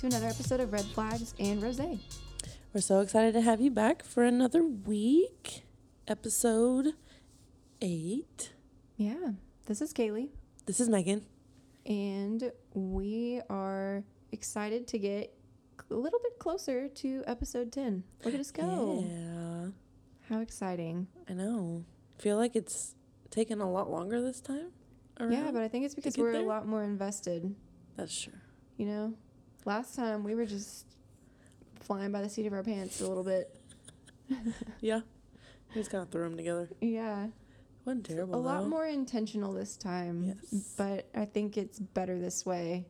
To another episode of Red Flags and Rose. We're so excited to have you back for another week. Episode eight. Yeah, this is Kayli, This is Megan. and we are excited to get a little bit closer to episode 10. Look at us go. Yeah, How exciting. I know. feel like it's taken a lot longer this time. Yeah, but I think it's because we're a lot more invested, that's true. you know? Last time we were just flying by the seat of our pants a little bit. Yeah, we just kind of threw them together. Yeah. wasn't terrible. a lot though. more intentional this time. Yes. But I think it's better this way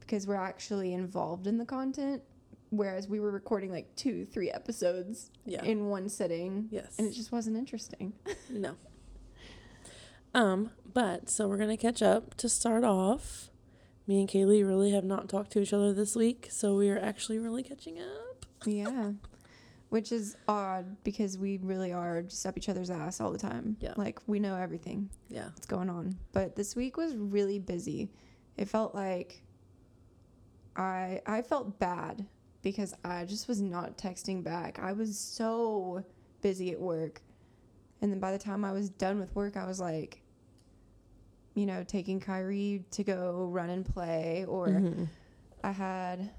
because we're actually involved in the content. Whereas we were recording like two, three episodes Yeah. in one sitting. yes. And it just wasn't interesting. no. Um, but so we're gonna catch up to start off. Me and Kayli really have not talked to each other this week, so we are actually really catching up. yeah. Which is odd because we really are just up each other's ass all the time. Yeah. Like we know everything Yeah. that's going on. But this week was really busy. It felt like I I felt bad because I just was not texting back. I was so busy at work. And then by the time I was done with work, I was like you know, taking Kyrie to go run and play or Mhm. I had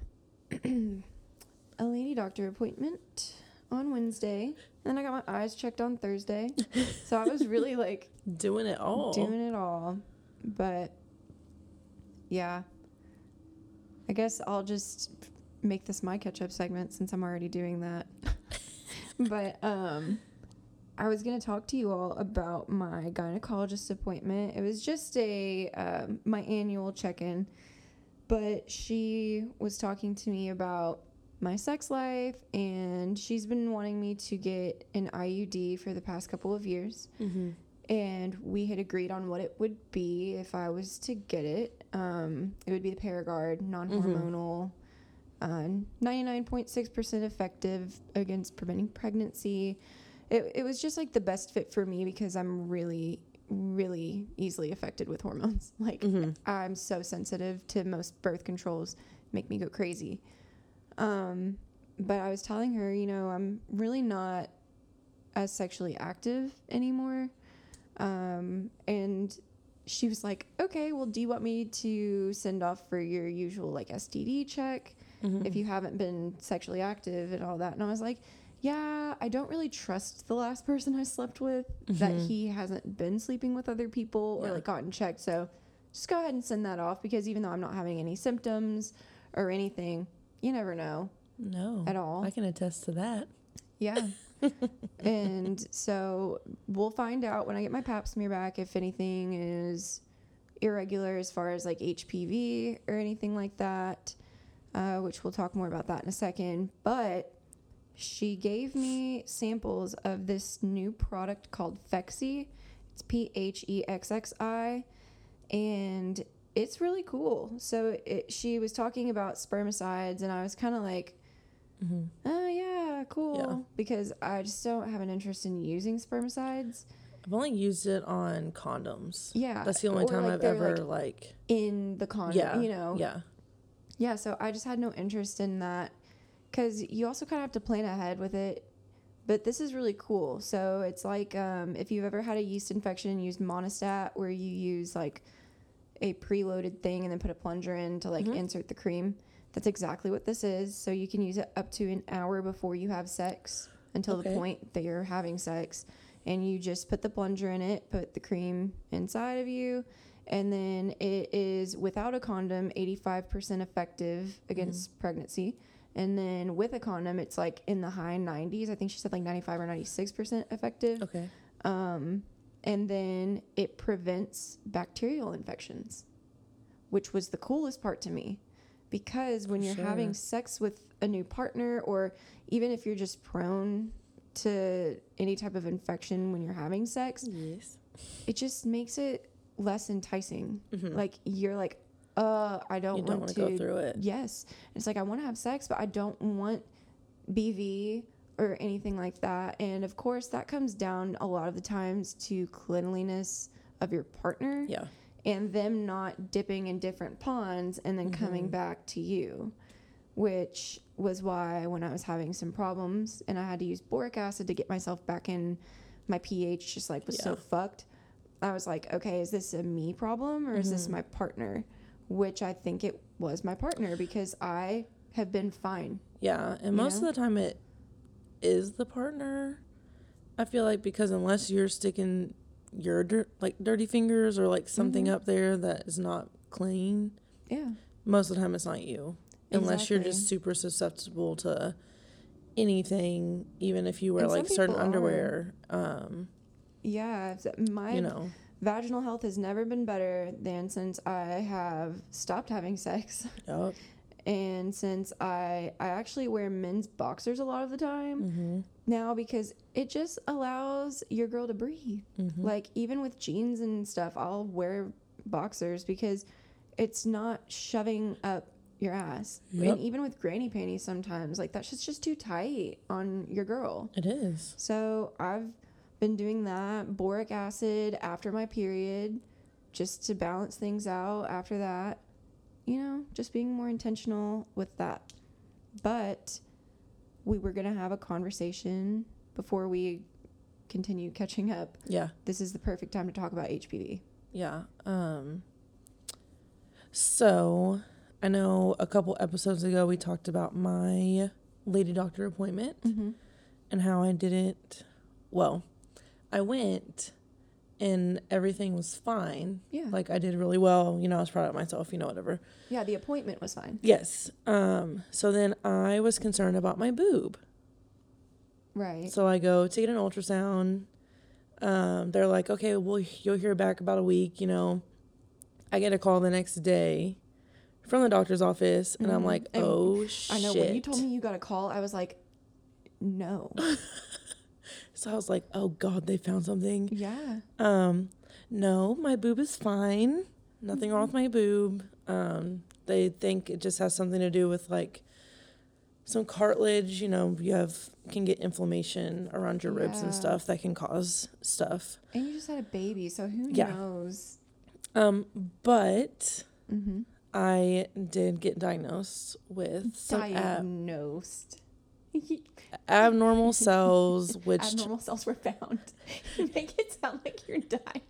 a lady doctor appointment on Wednesday. And I got my eyes checked on Thursday. so I was really like Doing it all. doing it all. But yeah. I guess I'll just make this my catch up segment since I'm already doing that. but um I was going to talk to you all about my gynecologist appointment. It was just a um, my annual check-in, but she was talking to me about my sex life and she's been wanting me to get an IUD for the past couple of years Mm-hmm. and we had agreed on what it would be if I was to get it. Um, it would be the Paragard, non-hormonal, uh, 99.6% effective against preventing pregnancy. It, it was just like the best fit for me because I'm really, really easily affected with hormones. Like Mm-hmm. I'm so sensitive to most birth controls, make me go crazy. Um, but I was telling her, you know, I'm really not as sexually active anymore. Um, and she was like, okay, well, do you want me to send off for your usual like STD check Mm-hmm. if you haven't been sexually active and all that? And I was like, yeah, I don't really trust the last person I slept with that Mhm. he hasn't been sleeping with other people or Yeah. like gotten checked. So just go ahead and send that off because even though I'm not having any symptoms or anything, you never know No. at all. I can attest to that. Yeah. and so we'll find out when I get my pap smear back if anything is irregular as far as like HPV or anything like that, uh, which we'll talk more about that in a second. But she gave me samples of this new product called Phexxi. It's P H E X X I. And it's really cool. So it, she was talking about spermicides, and I was kind of like, Mm-hmm. Oh yeah, cool. Yeah. Because I just don't have an interest in using spermicides. I've only used it on condoms. Yeah, That's the only time like, I've ever like, like, in the condom. yeah, you know. yeah, Yeah. So I just had no interest in that because you also kind of have to plan ahead with it. But this is really cool. So it's like um, if you've ever had a yeast infection and used Monistat, where you use like a preloaded thing and then put a plunger in to like Mhm. insert the cream. That's exactly what this is. So you can use it up to an hour before you have sex until the point that you're having sex. And you just put the plunger in it, put the cream inside of you, and then it is without a condom 85% effective against pregnancy. And then with a condom, it's like in the high 90s. I think she said like 95 or 96% effective. okay, Um, and then it prevents bacterial infections, which was the coolest part to me. Because when you're having sex with a new partner, or even if you're just prone to any type of infection when you're having sex, yes, it just makes it less enticing. Mhm. Like you're like, uh, I don't don't want to go through it. Yes. It's like I want to have sex, but I don't want BV or anything like that. And of course, that comes down a lot of the times to cleanliness of your partner. Yeah, and them not dipping in different ponds and then coming back to you, which was why when I was having some problems and I had to use boric acid to get myself back in, my pH just like was so fucked. I was like, okay, is this a me problem or is this my partner? Which I think it was my partner because I have been fine. Yeah, and You most know? of the time it is the partner. I feel like because unless you're sticking your dir- like dirty fingers or like something Mhm. up there that is not clean, Yeah. most of the time it's not you. Unless you're just super susceptible to anything, even if you wear And like certain people are. underwear. Um, Yeah. My you know, vaginal health has never been better than since I have stopped having sex. yup. and since I I actually wear men's boxers a lot of the time Mm-hmm. now because it just allows your girl to breathe. Mm-hmm. Like even with jeans and stuff, I'll wear boxers because it's not shoving up your ass. Yep. And even with granny panties sometimes, like that's just just too tight on your girl. It is. So I've been doing that boric acid after my period just to balance things out after that. You know, just being more intentional with that. But we were going to have a conversation before we continue catching up. Yeah. This is the perfect time to talk about HPV. Yeah. Um so I know a couple episodes ago we talked about my lady doctor appointment Mm-hmm. and how I didn't well, I went and everything was fine. Yeah. Like I did really well, you know, I was proud of myself, you know, whatever. yeah, the appointment was fine. Yes. Um so then I was concerned about my boob. Right. So I go to get an ultrasound. Um, they're like, okay, well, you'll hear back about a week, you know. I get a call the next day from the doctor's office, and I'm Mhm. like, And oh, shit. I know when you told me you got a call, I was like, no. So I was like, oh, God, they found something. yeah. Um, no, my boob is fine. Nothing wrong with my boob. Um, they think it just has something to do with like some cartilage. You know, you have can get inflammation around your ribs and stuff that can cause stuff. And you just had a baby, so who Yeah. knows? Um, but Mm-hmm. I did get diagnosed with Diagnosed. abnormal cells, which Abnormal cells were found. you make it sound like you're dying.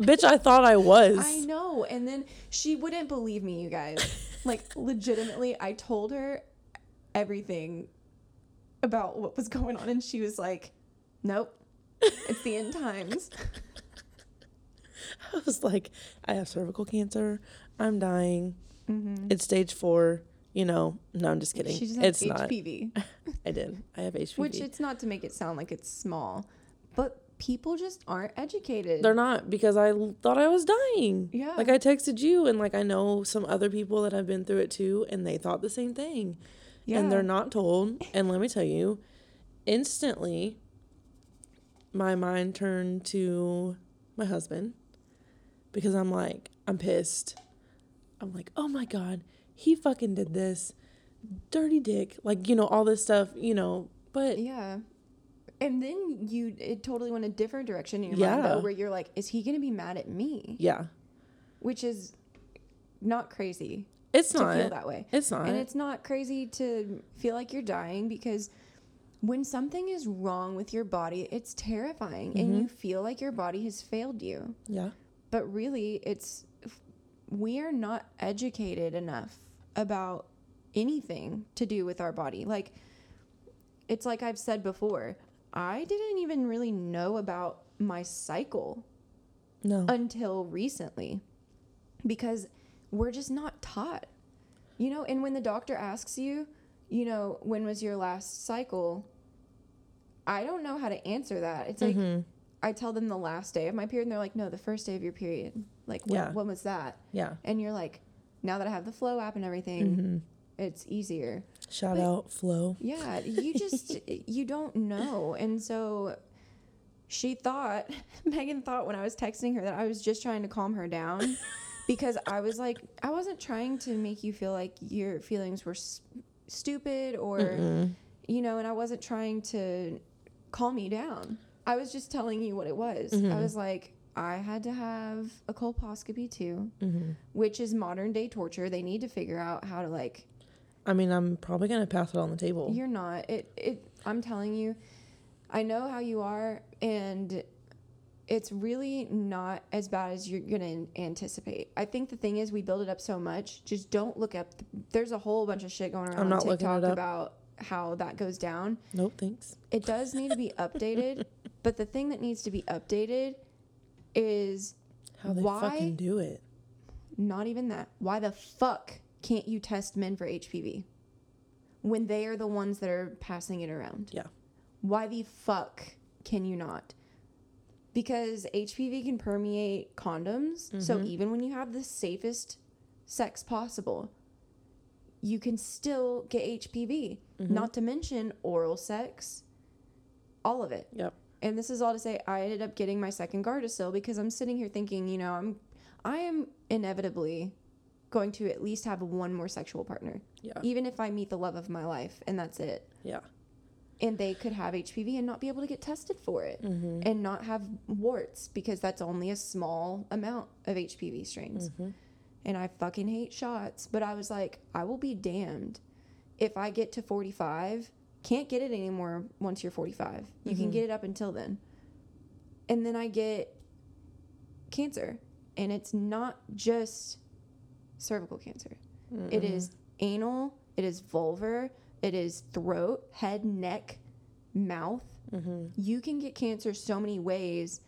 bitch I thought I was. I know. And then she wouldn't believe me, you guys. Like, legitimately, I told her everything about what was going on, and she was like, nope, it's the end times. I was like, I have cervical cancer. I'm dying. Mm-hmm. It's stage four. You know, no, I'm just kidding. She just had it's not. HPV, I did. I have HPV. which it's not to make it sound like it's small, but people just aren't educated. They're not because I l- thought I was dying. Yeah. Like I texted you, and like I know some other people that have been through it too, and they thought the same thing. Yeah. And they're not told. And let me tell you, instantly, my mind turned to my husband because I'm like, I'm pissed. I'm like, oh my God, he fucking did this. Dirty dick. Like, you know, all this stuff, you know, but Yeah. And then you it totally went a different direction in your mind though, where you're like, is he gonna be mad at me? yeah, Which is not crazy it's to not. feel that way. It's not. And it's not crazy to feel like you're dying because when something is wrong with your body, it's terrifying Mm-hmm. and you feel like your body has failed you. yeah. But really, it's we are not educated enough about anything to do with our body. Like it's like I've said before, I didn't even really know about my cycle No. until recently because we're just not taught. You know, and when the doctor asks you, you know, when was your last cycle? I don't know how to answer that. It's like Mhm. I tell them the last day of my period and they're like, "No, the first day of your period." Like, when, Yeah. when was that? Yeah. And you're like, "Now that I have the Flo app and everything, hmm it's easier." Shout But- out Flo. Yeah, you just you don't know. And so she thought Megan thought when I was texting her that I was just trying to calm her down because I was like I wasn't trying to make you feel like your feelings were s- stupid or Mm-mm. you know, and I wasn't trying to calm you down. I was just telling you what it was. I Mhm. was like I had to have a colposcopy too, Mm-hmm. which is modern day torture. They need to figure out how to like. I mean, I'm probably gonna pass it on the table. You're not. It. It. I'm telling you, I know how you are, and it's really not as bad as you're gonna anticipate. I think the thing is, we build it up so much. Just don't look up. There's a whole bunch of shit going around I'm not on looking TikTok it up. about how that goes down. Nope, thanks. It does need to be updated, but the thing that needs to be updated is How they Why? fucking do it? not even that. Why the fuck can't you test men for HPV when they are the ones that are passing it around? Yeah. Why the fuck can you not? Because HPV can permeate condoms. So Mhm. even when you have the safest sex possible, you can still get HPV. Mhm. Not to mention oral sex, all of it. Yep. And this is all to say I ended up getting my second Gardasil because I'm sitting here thinking, you know, I'm I am inevitably going to at least have one more sexual partner, Yeah. even if I meet the love of my life and that's it. Yeah. And they could have HPV and not be able to get tested for it Mm-hmm. and not have warts because that's only a small amount of HPV strains. Mm-hmm. And I fucking hate shots, but I was like, I will be damned if I get to 45, can't get it anymore once you're 45. You can Mhm. get it up until then. And then I get cancer, and it's not just cervical cancer. It is anal, it is vulvar, it is throat, head, neck, mouth. Mm-hmm. You can get cancer so many ways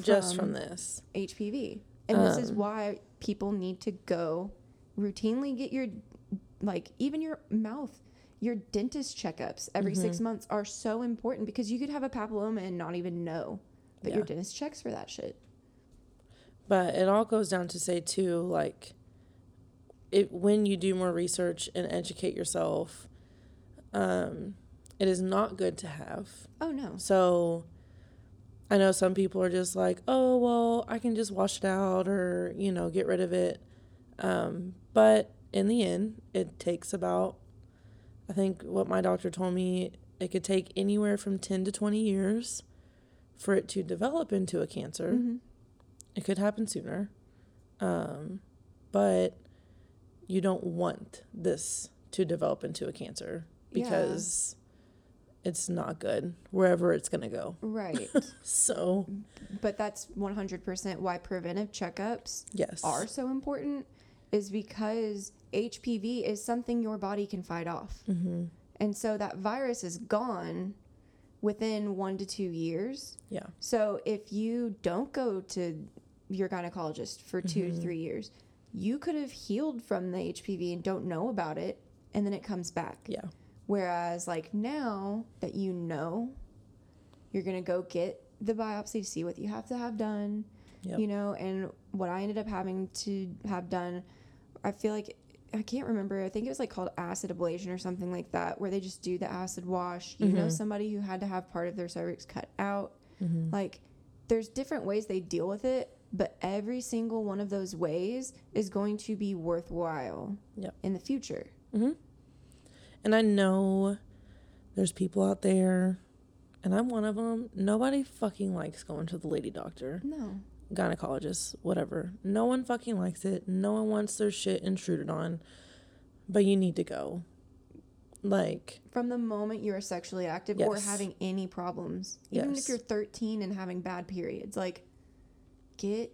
Just from this. HPV. And this is Um, why people need to go routinely get your, like, even your mouth, your dentist checkups every Mm-hmm. six months are so important because you could have a papilloma and not even know. But your dentist checks for that shit. But it all goes down to say too, like, it when you do more research and educate yourself, um, it is not good to have. Oh, no. So, I know some people are just like, oh well, I can just wash it out or you know get rid of it. Um, but in the end, it takes about, I think what my doctor told me, it could take anywhere from ten to twenty years for it to develop into a cancer. hmm It could happen sooner. Um, but you don't want this to develop into a cancer Yeah. because it's not good wherever it's going to go. Right. So, but that's 100% why preventive checkups yes. are so important is because HPV is something your body can fight off. hmm And so that virus is gone within one to two years. Yeah. So if you don't go to your gynecologist for 2 to Mhm. three years, you could have healed from the HPV and don't know about it, and then it comes back. Yeah. Whereas, like now that you know, you're gonna go get the biopsy to see what you have to have done. Yep. You know, and what I ended up having to have done, I feel like I can't remember. I think it was like called acid ablation or something like that, where they just do the acid wash. You know, Mhm. somebody who had to have part of their cervix cut out. hmm Like, there's different ways they deal with it, but every single one of those ways is going to be worthwhile Yep. in the future. And I know there's people out there, and I'm one of them. Nobody fucking likes going to the lady doctor, No. Gynecologist, whatever. No one fucking likes it. No one wants their shit intruded on, but you need to go. Like, From the moment you're sexually active or having any problems, even Yes. if you're 13 and having bad periods, like get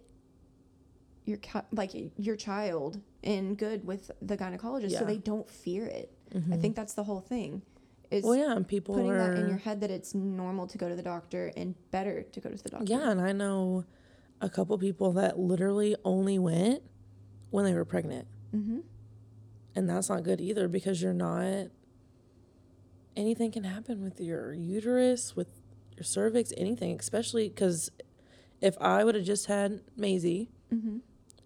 your like your child in good with the gynecologist so they don't fear it. I mhm. think that's the whole thing. Is well, yeah, and people putting are. that in your head that it's normal to go to the doctor and better to go to the doctor. Yeah, and I know a couple people that literally only went when they were pregnant. Mm-hmm. And that's not good either because you're not. Anything can happen with your uterus, with your cervix, anything, especially because if I would have just had Maisie Mm-hmm.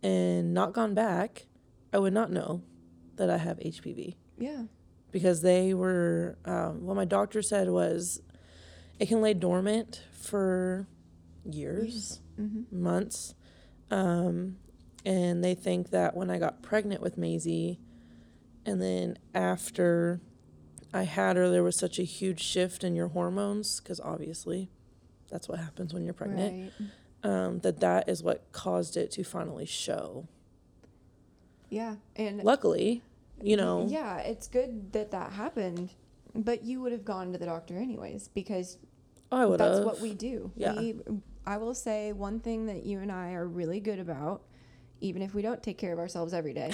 and not gone back, I would not know that I have HPV Yeah. because they were, um, what my doctor said was it can lay dormant for years Mm-hmm. Months. Um, and they think that when I got pregnant with Maisie, and then after I had her, there was such a huge shift in your hormones, because obviously that's what happens when you're pregnant. Right. um, that that is what caused it to finally show. Yeah, and luckily, you know. Yeah, it's good that that happened, but you would have gone to the doctor anyways because I would that's what we do. Yeah. We, I will say one thing that you and I are really good about, even if we don't take care of ourselves every day,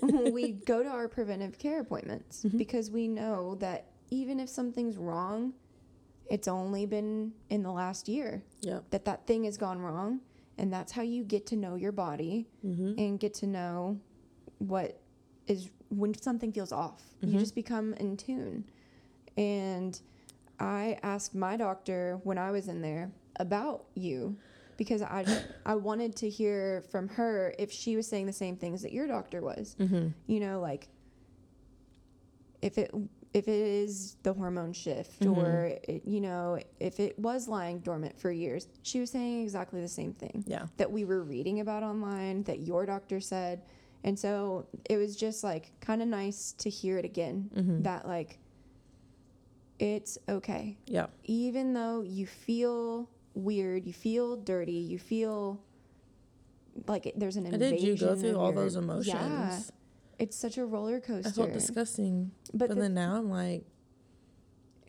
we go to our preventive care appointments Mhm. because we know that even if something's wrong, it's only been in the last year Yeah. that that thing has gone wrong, and that's how you get to know your body Mm-hmm. and get to know what is when something feels off. Mhm. You just become in tune. And I asked my doctor when I was in there about you because I I wanted to hear from her if she was saying the same things that your doctor was. Mm-hmm. You know, like if it if it is the hormone shift Mhm. or it, you know if it was lying dormant for years she was saying exactly the same thing Yeah. that we were reading about online that your doctor said and so it was just like kind of nice to hear it again Mhm. that like it's okay Yeah. even though you feel weird you feel dirty you feel like it, there's an I invasion did you go through all your- those emotions? yeah it's such a roller I coaster felt disgusting. but But, the- then now I'm like,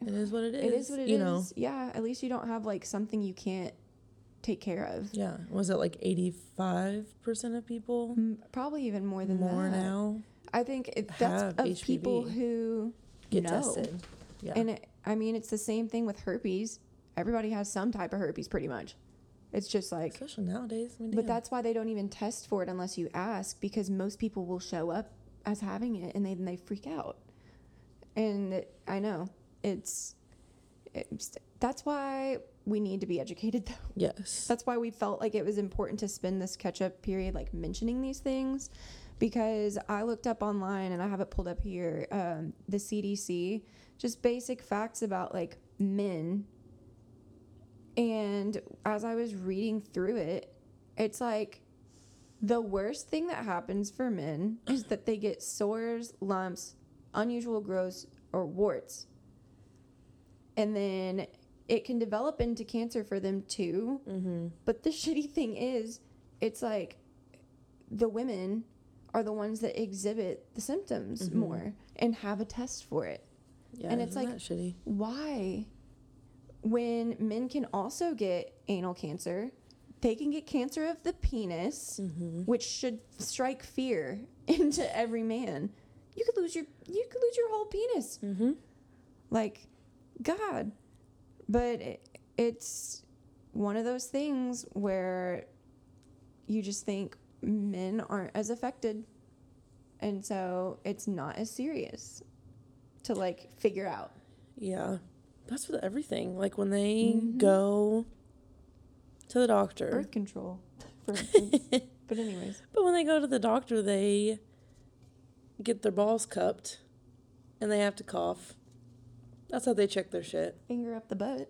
it is what it is. it is what it is. you know. yeah at least you don't have like something you can't take care of Yeah. Was it like 85% of people? Probably even more than More that now I think it, that's of people who get know. tested. Yeah. And it, I mean, it's the same thing with herpes. Everybody has some type of herpes, pretty much. It's just like, Especially nowadays. I mean, but that's why they don't even test for it unless you ask, because most people will show up as having it and they they freak out. And it, I know it's, it's that's why we need to be educated though. Yes. That's why we felt like it was important to spend this catch up period like mentioning these things because I looked up online and I have it pulled up here um, the CDC, just basic facts about like men. And as I was reading through it, it's like the worst thing that happens for men is that they get sores, lumps, unusual growths, or warts. And then it can develop into cancer for them too. mm-hmm. But the shitty thing is, it's like the women are the ones that exhibit the symptoms Mhm. more and have a test for it. Yeah. And it's isn't like- that shitty. Why? When men can also get anal cancer, they can get cancer of the penis, Mm-hmm. which should strike fear into every man. You could lose your you could lose your whole penis. Mm-hmm. Like, God. But it, it's one of those things where you just think men aren't as affected. And so it's not as serious to like figure out. Yeah. That's with everything. Like when they Mhm. go to the doctor. Birth control, but, anyways, But when they go to the doctor, they get their balls cupped and they have to cough. That's how they check their shit. finger up the butt.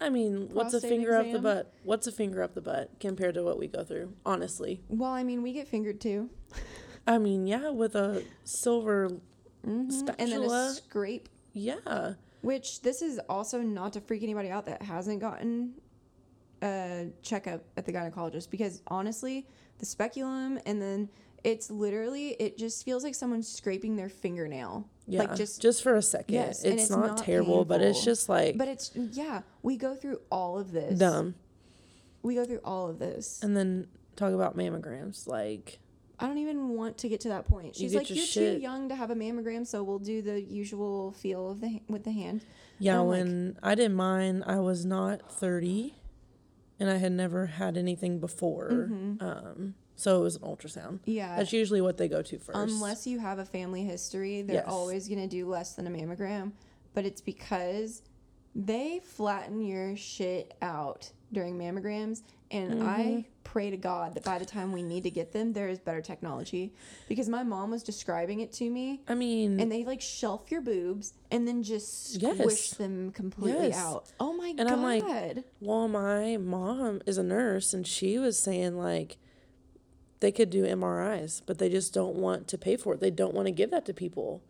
I mean, what's a Prostate finger up the butt? What's a finger up the butt compared to what we go through? Honestly. Well, I mean, we get fingered too. I mean, yeah, with a silver, Mm-hmm. And then a scrape yeah. Which this is also not to freak anybody out that hasn't gotten a checkup at the gynecologist because honestly, the speculum and then it's literally it just feels like someone's scraping their fingernail. Yeah. Like just just for a second. Yes, it's, it's not, not terrible, but it's just like but it's yeah, we go through all of this. dumb. We go through all of this. And then talk about mammograms. Like, I don't even want to get to that point. She's get like, your "You're shit- too young to have a mammogram, so we'll do the usual feel of the with the hand." yeah, I'm like- when I did mine, I was not 30 and I had never had anything before. Mhm. Um, so it was an ultrasound. Yeah. That's usually what they go to first. Unless you have a family history, they're Yes. always going to do less than a mammogram. But it's because they flatten your shit out during mammograms. And I Mm-hmm. Pray to God that by the time we need to get them, there is better technology. Because my mom was describing it to me. I mean, And they like shelf your boobs and then just squish Yes. them completely Yes. out. Oh my And God. I'm like, well, my mom is a nurse and she was saying like they could do MRIs, but they just don't want to pay for it. They don't want to give that to people.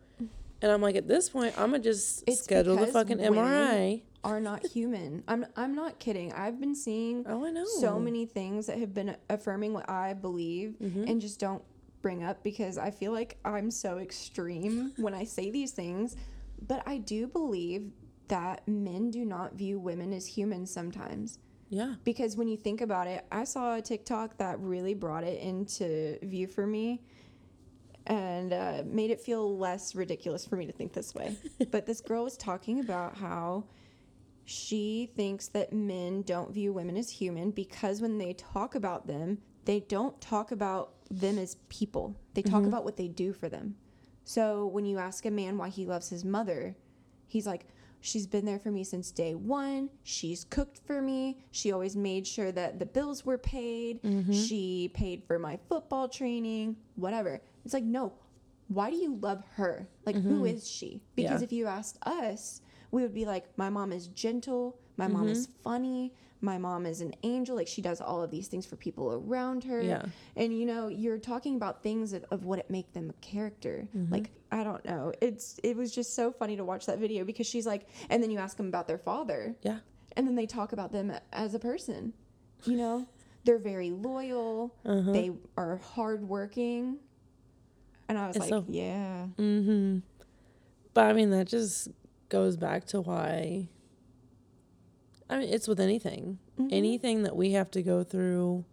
And I'm like, at this point, I'm gonna just It's schedule the because fucking women MRI. are not human. I'm I'm not kidding. I've been seeing Oh, I know. so many things that have been affirming what I believe Mm-hmm. and just don't bring up because I feel like I'm so extreme when I say these things. But I do believe that men do not view women as humans sometimes. Yeah. Because when you think about it, I saw a TikTok that really brought it into view for me and uh, made it feel less ridiculous for me to think this way. but this girl was talking about how she thinks that men don't view women as human because when they talk about them, they don't talk about them as people. They talk about what they do for them. So when you ask a man why he loves his mother, he's like, She's been there for me since day one. She's cooked for me. She always made sure that the bills were paid. She paid for my football training, whatever. It's like, no, why do you love her? Like, who mm-hmm. is she? Because Yeah. if you asked us, we would be like, my mom is gentle. My mom is Mm-hmm. funny. My mom is an angel. Like, she does all of these things for people around her. Yeah. And, you know, you're talking about things of, of what it make them a character. Mm-hmm. Like, I don't know. It's, it was just so funny to watch that video because she's like, and then you ask them about their father Yeah. and then they talk about them as a person. You know, they're very loyal. Uh-huh. They are hardworking. And I was. It's like, so- yeah, Mm-hmm. But I mean, that just goes back to why. I mean, it's with anything. Mm-hmm. Anything that we have to go through.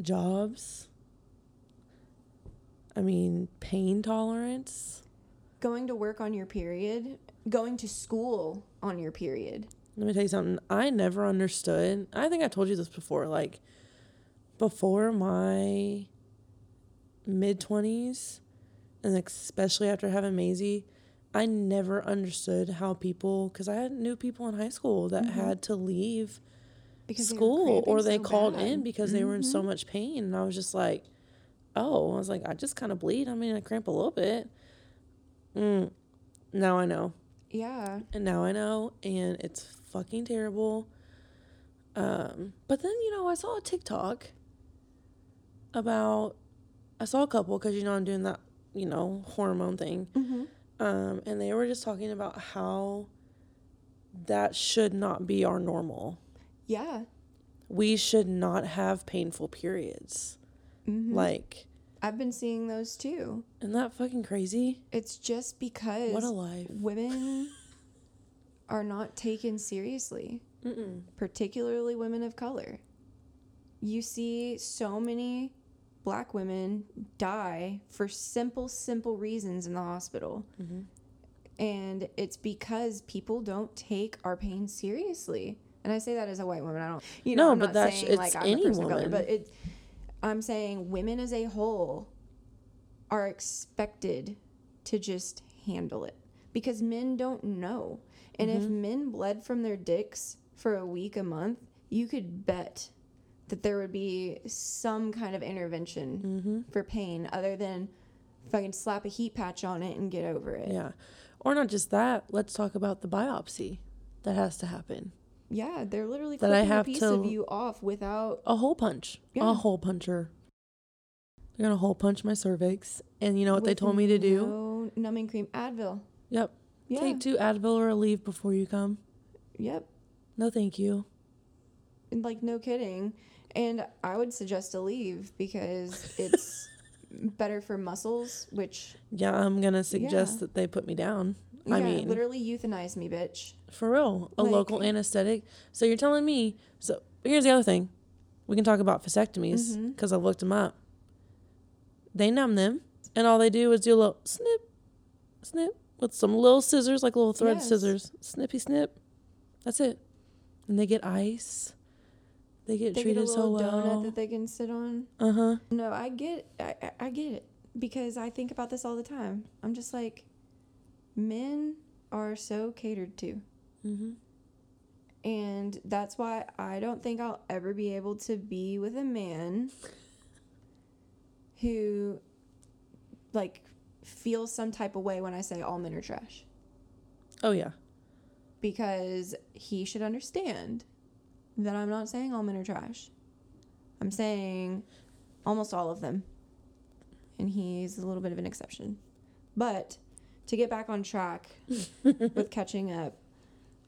Jobs. I mean, pain tolerance. going to work on your period, going to school on your period. Let me tell you something. I never understood. I think I told you this before. Like, before my mid 20s, and especially after having Maisie, I never understood how people, because I had knew people in high school that had to leave Because they school or they so called bad. in because they were in so much pain. And I was just like, oh, I was like, I just kind of bleed. I mean, I cramp a little bit. Mm. Now I know Yeah. and now I know, and it's fucking terrible. Um, but then you know, I saw a TikTok about I saw a couple because you know I'm doing that you know hormone thing, Mm-hmm. um, and they were just talking about how that should not be our normal. Yeah. We should not have painful periods. Mm-hmm. Like, I've been seeing those too. isn't that fucking crazy? It's just because What a life. women are not taken seriously, Mm-mm. particularly women of color. You see so many black women die for simple, simple reasons in the hospital. Mm-hmm. And it's because people don't take our pain seriously. And I say that as a white woman. I don't, you know, No, I'm but not that's- saying it's like I'm any a person of color, but it, I'm saying women as a whole are expected to just handle it because men don't know. And if men bled from their dicks for a week, a month, you could bet that there would be some kind of intervention Mm-hmm. for pain other than fucking slap a heat patch on it and get over it. Yeah. Or not just that, let's talk about the biopsy that has to happen. Yeah, they're literally That I have a piece to- of you off without. A hole punch. Yeah. A hole puncher. They're gonna hole punch my cervix. And you know what they told me to do? No numbing cream, Advil. Yep. Yeah. Take two Advil or leave before you come. Yep. No thank you. And, Like no kidding. And I would suggest to leave because it's better for muscles, which Yeah, I'm gonna suggest Yeah. that they put me down. yeah, I mean literally euthanize me, bitch. for real. A like- local anesthetic. So you're telling me so here's the other thing. We can talk about vasectomies mm-hmm. because I've looked them up. They numb them, and all they do is do a little snip, snip with some little scissors, like little thread Yes. scissors. Snippy snip. That's it. And they get ice. They get They get treated so little donut well. that they can sit on. Uh huh. No, I get I, I- I get it because I think about this all the time. I'm just like men are so catered to. Mm-hmm. And that's why I don't think I'll ever be able to be with a man who like feels some type of way when I say all men are trash Oh yeah. because he should understand that I'm not saying all men are trash. I'm saying almost all of them. And he's a little bit of an exception. But to get back on track with catching up,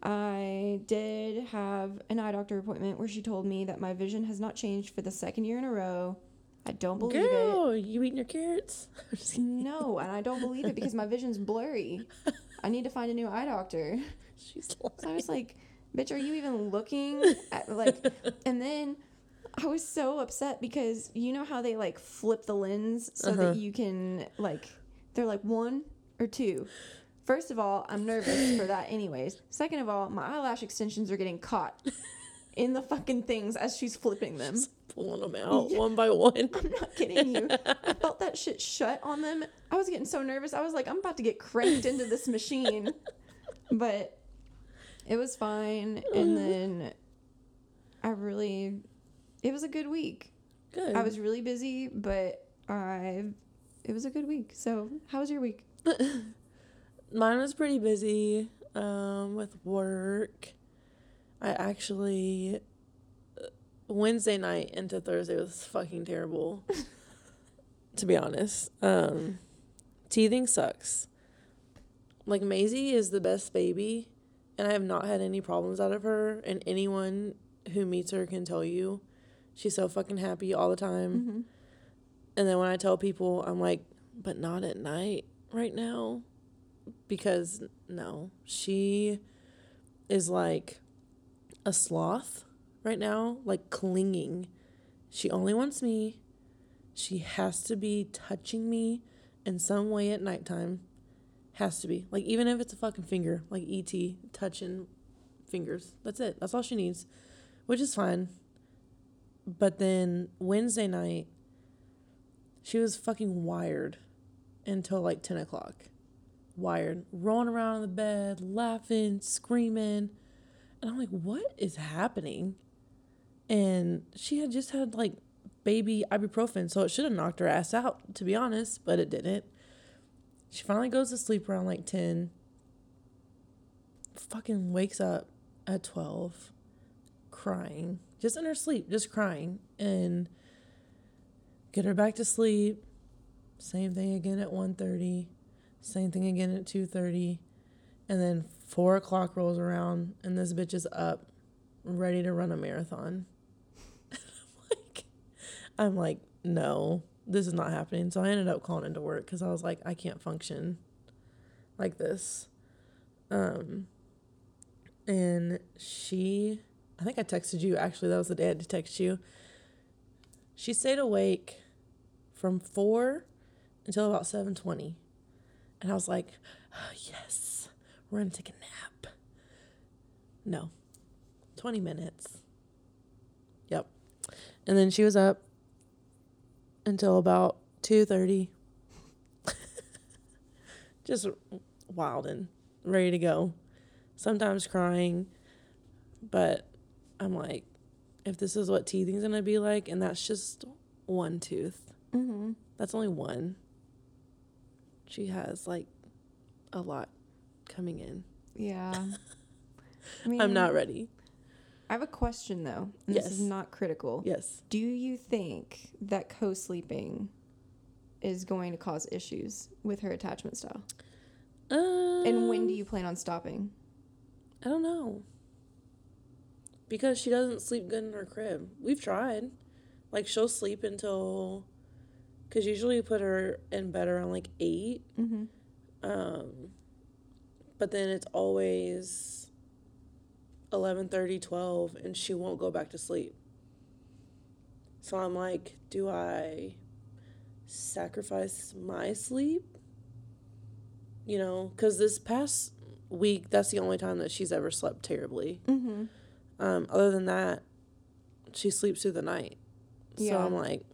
I did have an eye doctor appointment where she told me that my vision has not changed for the second year in a row. I don't believe Girl, it. you eating your carrots? no, and I don't believe it because my vision's blurry. I need to find a new eye doctor. She's lying. So I was like, bitch, are you even looking at like and then I was so upset because you know how they like flip the lens so uh-huh. that you can like they're like one or two. First of all, I'm nervous for that anyways. Second of all, my eyelash extensions are getting caught in the fucking things as she's flipping them. She's pulling them out yeah. one by one. I'm not kidding you. I felt that shit shut on them. I was getting so nervous. I was like, I'm about to get cranked into this machine. But it was fine. And then I really it was a good week. Good. I was really busy, but I it was a good week. So, how was your week? Mine was pretty busy um, with work. I actually uh, Wednesday night into Thursday was fucking terrible. to be honest, um, teething sucks. Like Maisie is the best baby, and I have not had any problems out of her. And anyone who meets her can tell you She's so fucking happy all the time. Mm-hmm. And then when I tell people, I'm like, but not at night right now. Because no, she is like a sloth right now, like clinging. She only wants me. She has to be touching me in some way at nighttime. Has to be. Like, even if it's a fucking finger, like ET touching fingers. That's it. That's all she needs, which is fine. But then Wednesday night, she was fucking wired until like 10 o'clock. Wired, rolling around in the bed, laughing, screaming. And I'm like, what is happening? And she had just had like baby ibuprofen, so it should have knocked her ass out, to be honest, but it didn't. She finally goes to sleep around like 10. Fucking wakes up at 12, crying just in her sleep, just crying, and get her back to sleep. Same thing again at 1.30, same thing again at 2.30, and then 4 o'clock rolls around, and this bitch is up, ready to run a marathon. I'm like, I'm like, no, this is not happening. So I ended up calling into work because I was like, I can't function like this. Um, and she I think I texted you actually. That was the day I had to text you. She stayed awake from four until about seven twenty, and I was like, oh, "Yes, we're gonna take a nap." No, twenty minutes. Yep, and then she was up until about two thirty. Just wild and ready to go. Sometimes crying, but I'm like, if this is what teething's gonna be like, and that's just one tooth, mm-hmm. that's only one. She has like a lot coming in. Yeah. I mean, I'm not ready. I have a question though. yes. This is not critical. Yes. Do you think that co sleeping is going to cause issues with her attachment style? Um, and when do you plan on stopping? I don't know because she doesn't sleep good in her crib. We've tried. Like she'll sleep until because usually we put her in bed around like 8 mm-hmm. Um, but then it's always 11 30 12 and she won't go back to sleep so i'm like do i sacrifice my sleep you know because this past week that's the only time that she's ever slept terribly mm-hmm. Um, other than that, she sleeps through the night. Yeah. So I'm like,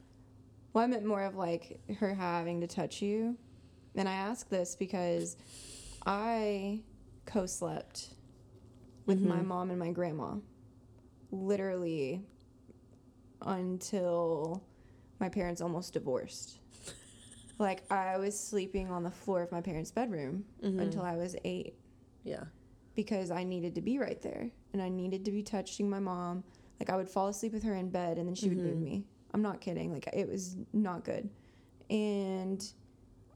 well, I meant more of like her having to touch you. And I ask this because I co slept with mm-hmm. my mom and my grandma literally until my parents almost divorced. like I was sleeping on the floor of my parents' bedroom mm-hmm. until I was eight. Yeah. Because I needed to be right there and I needed to be touching my mom. Like I would fall asleep with her in bed and then she mm-hmm. would move me. I'm not kidding. Like it was not good. And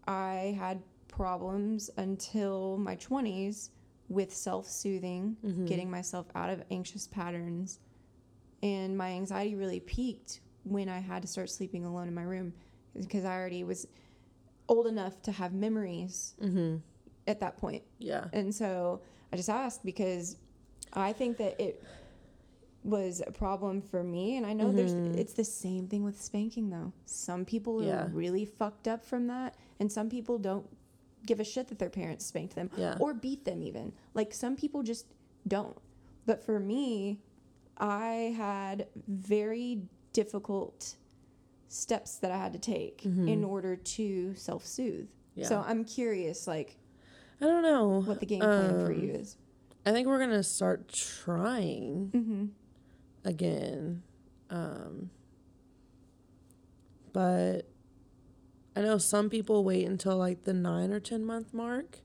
I had problems until my 20s with self-soothing, Mm-hmm. getting myself out of anxious patterns. And my anxiety really peaked when I had to start sleeping alone in my room because I already was old enough to have memories Mm-hmm. at that point. Yeah. And so I just asked because I think that it was a problem for me and I know there's it's the same thing with spanking though. Some people Yeah. are really fucked up from that and some people don't give a shit that their parents spanked them Yeah. or beat them even. Like some people just don't. But for me, I had very difficult steps that I had to take in order to self-soothe. Yeah. So I'm curious like I don't know. what the game plan for Um, you is. I think we're gonna start trying Mm-hmm. again. Um, but I know some people wait until like the nine or ten month mark.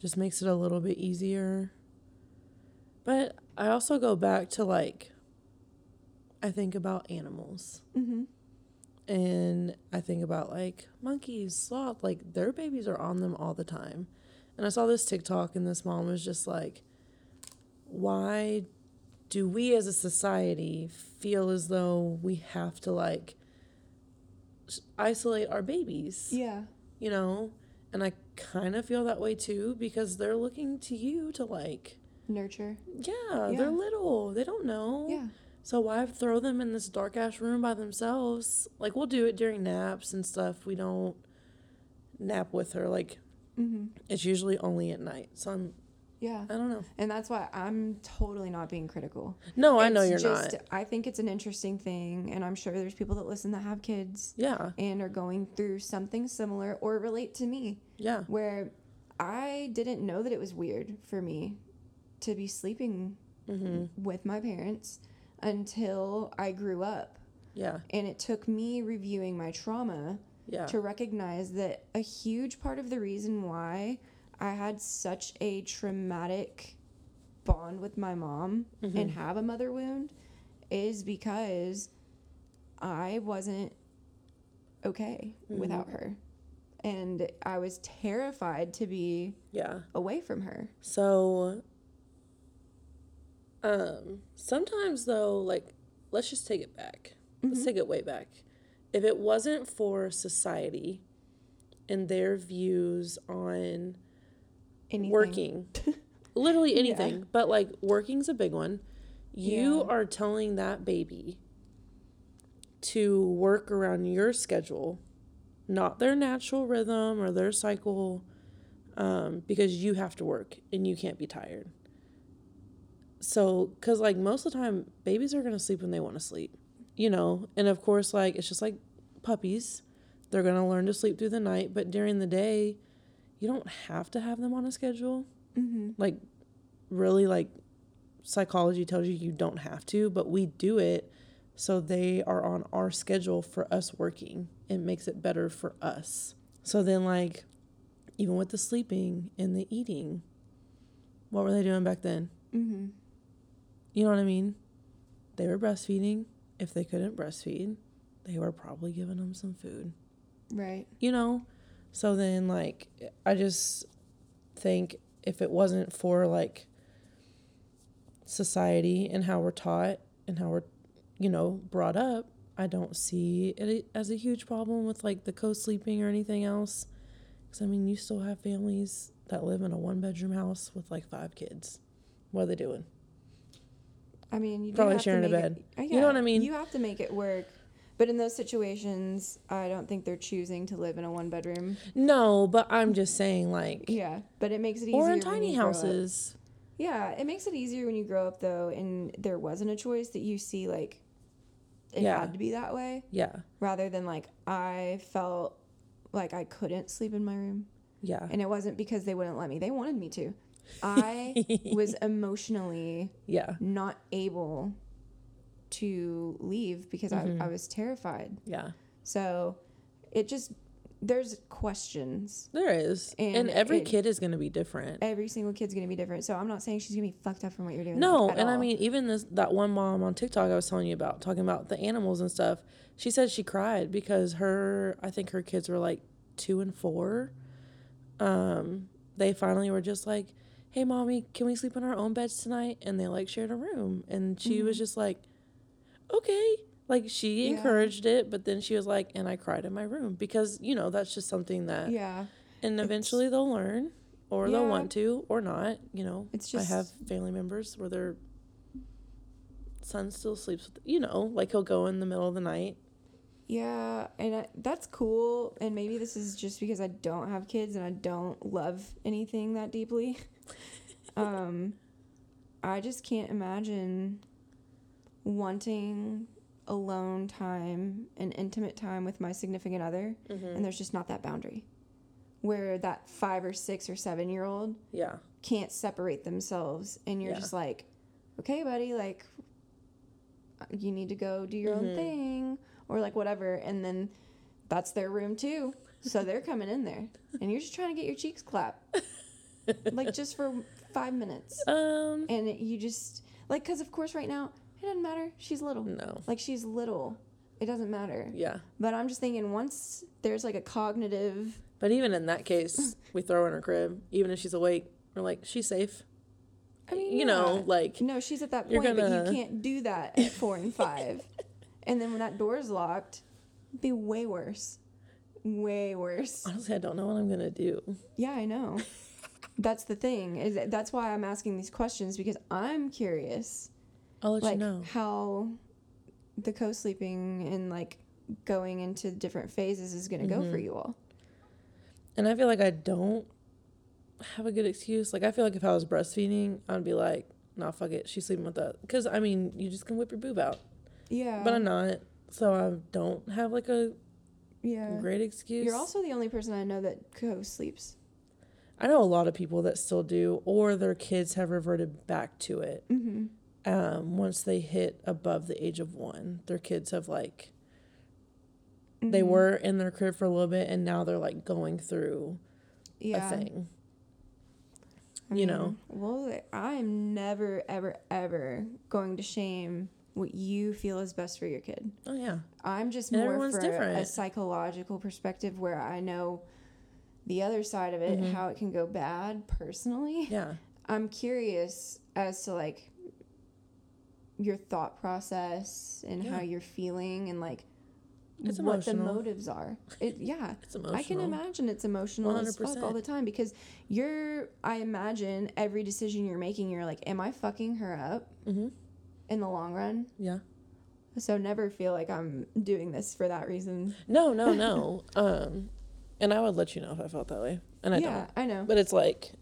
Just makes it a little bit easier. But I also go back to like I think about animals. Mm-hmm. And I think about like monkeys, sloth, like their babies are on them all the time. And I saw this TikTok, and this mom was just like, why do we as a society feel as though we have to like isolate our babies? Yeah. You know? And I kind of feel that way too because they're looking to you to like, Nurture. yeah, Yeah. they're little. They don't know. Yeah. So why throw them in this dark ass room by themselves? Like we'll do it during naps and stuff. We don't nap with her. Like Mm-hmm. it's usually only at night. So I'm Yeah. I don't know. And that's why I'm totally not being critical. No, I know It's you're just, not. I think it's an interesting thing, and I'm sure there's people that listen that have kids Yeah. and are going through something similar or relate to me, Yeah. where I didn't know that it was weird for me to be sleeping Mm-hmm. with my parents until I grew up. Yeah. And it took me reviewing my trauma Yeah. to recognize that a huge part of the reason why I had such a traumatic bond with my mom and mm-hmm. have a mother wound is because I wasn't okay mm-hmm. without her. And I was terrified to be Yeah. away from her. So um sometimes though like let's just take it back. Let's mm-hmm. take it way back. If it wasn't for society and their views on Anything. working. Literally anything but like working's a big one. You Yeah. are telling that baby to work around your schedule not their natural rhythm or their cycle um, because you have to work and you can't be tired. So because like most of the time babies are going to sleep when they want to sleep you know? And of course like it's just like puppies. They're going to learn to sleep through the night but during the day you don't have to have them on a schedule. Mm-hmm. like really like psychology tells you you don't have to but we do it so they are on our schedule for us working. It makes it better for us. So then like even with the sleeping and the eating what were they doing back then? Mm-hmm. you know what i mean? They were breastfeeding. If they couldn't breastfeed they were probably giving them some food. Right. you know so then like i just think if it wasn't for like society and how we're taught and how we're you know brought up i don't see it as a huge problem with like the co-sleeping or anything else because i mean you still have families that live in a one bedroom house with like five kids what are they doing I mean, you Probably have to sharing a bed. It, uh, You know what I mean? You have to make it work. But in those situations, I don't think they're choosing to live in a one bedroom. no but i'm just saying like Yeah, but it makes it easier. or in tiny you grow up. houses Yeah, it makes it easier when you grow up though, and there wasn't a choice that you see like it Yeah. had to be that way, yeah rather than like I felt like I couldn't sleep in my room, yeah and it wasn't because they wouldn't let me; they wanted me to. I was emotionally yeah not able to leave because Mm-hmm. I, I was terrified. yeah So it just there's questions. There is. And, And every it- kid is going to be different. Every single kid's gonna be different. So I'm not saying she's gonna be fucked up from what you're doing. No, like, and I mean even this that one mom on TikTok I was telling you about talking about the animals and stuff. She said she cried because her I think her kids were like 2 and 4. um, they finally were just like, "Hey, mommy, can we sleep in our own beds tonight?" And they like shared a room, and she was just like, "Okay." Like she Yeah. encouraged it, but then she was like, "And I cried in my room because you know that's just something that." Yeah. And It's- eventually they'll learn, or they'll want to, or not. You know, It's just. I have family members where their son still sleeps with, you know, like he'll go in the middle of the night. Yeah, and I, that's cool. And maybe this is just because I don't have kids and I don't love anything that deeply. um, I just can't imagine wanting alone time and intimate time with my significant other, and there's just not that boundary. Where that five or six or seven year old Yeah. can't separate themselves, and you're Yeah. just like, okay, buddy, like, you need to go do your Mm-hmm. own thing, or like whatever, and then that's their room too. So they're coming in there, and you're just trying to get your cheeks clapped, like just for five minutes, Um. and it, you just like, cause of course right now it doesn't matter. She's little, No. like she's little. It doesn't matter. Yeah. But I'm just thinking once there's like a cognitive But even in that case, we throw her in her crib, even if she's awake. We're like, she's safe. I mean, you know, like no, she's at that point, but gonna- you can't do that at four and five. and then when that door's locked, it'd be way worse, way worse. honestly, I don't know what I'm gonna do. Yeah, I know. that's the thing. Is that- that's why I'm asking these questions because I'm curious, I'll let like you know. how the co-sleeping and like going into different phases is going to go Mm-hmm. for you all. And I feel like I don't have a good excuse. Like I feel like if I was breastfeeding, I'd be like, nah, fuck it, she's sleeping with us. Because I mean, you just can whip your boob out. Yeah, But I'm not, so I don't have like a yeah. great excuse. You're also the only person I know that co-sleeps. I know a lot of people that still do, or their kids have reverted back to it. Mm-hmm. Um, once they hit above the age of one, their kids have like they Mm-hmm. were in their crib for a little bit, and now they're like going through Yeah. a thing. I you know. Well, I'm never, ever, ever going to shame what you feel is best for your kid. Oh yeah, I'm just And more for different. a psychological perspective where I know the other side of it, Mhm. how it can go bad personally. yeah. I'm curious as to like your thought process and how you're feeling and like It's what the motives are. It yeah. It's emotional. I can imagine it's emotional as fuck all the time because you're. I imagine every decision you're making, you're like, "Am I fucking her up hmm in the long run?" Yeah. So never feel like I'm doing this for that reason. No, no, no. um, and I would let you know if I felt that way, and I yeah, I know. But it's like,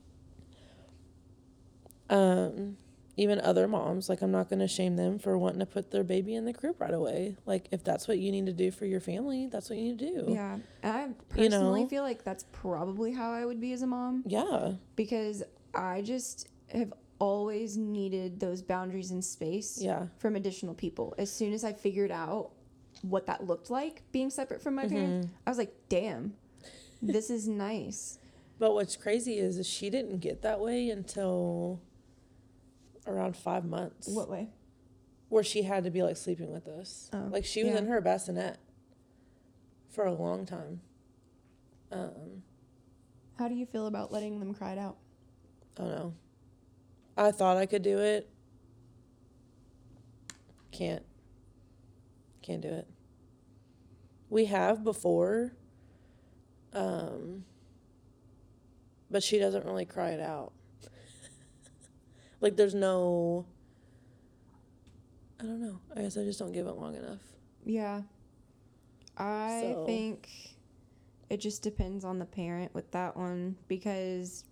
um, even other moms, like I'm not gonna shame them for wanting to put their baby in the crib right away. Like if that's what you need to do for your family, that's what you need to do. yeah, and I You personally know? feel like that's probably how I would be as a mom Yeah. because I just have always needed those boundaries and space Yeah. from additional people. As soon as I figured out what that looked like being separate from my parents, Mm-hmm. I was like, "Damn, this is nice." But what's crazy is, is she didn't get that way until around five months. What way? Where she had to be like sleeping with us. Oh, like she was yeah. in her bassinet for a long time. Um, How do you feel about letting them cry it out? I don't know. I thought I could do it. Can't. Can't do it. We have before. Um, but she doesn't really cry it out. Like there's no I don't know. I guess I just don't give it long enough. Yeah. I So- think it just depends on the parent with that one because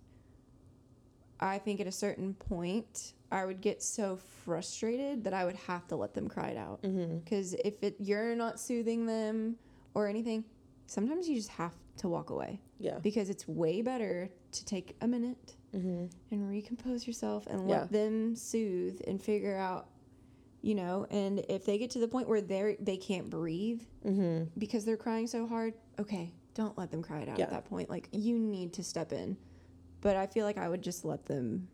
I think at a certain point I would get so frustrated that I would have to let them cry it out. Mm-hmm. Because if it you're not soothing them or anything, sometimes you just have to walk away Yeah. because it's way better to take a minute Mm-hmm. and recompose yourself and Yeah. let them soothe and figure out you know and if they get to the point where they're they can't breathe Mm-hmm. because they're crying so hard okay don't let them cry it out Yeah. at that point like you need to step in but i feel like i would just let them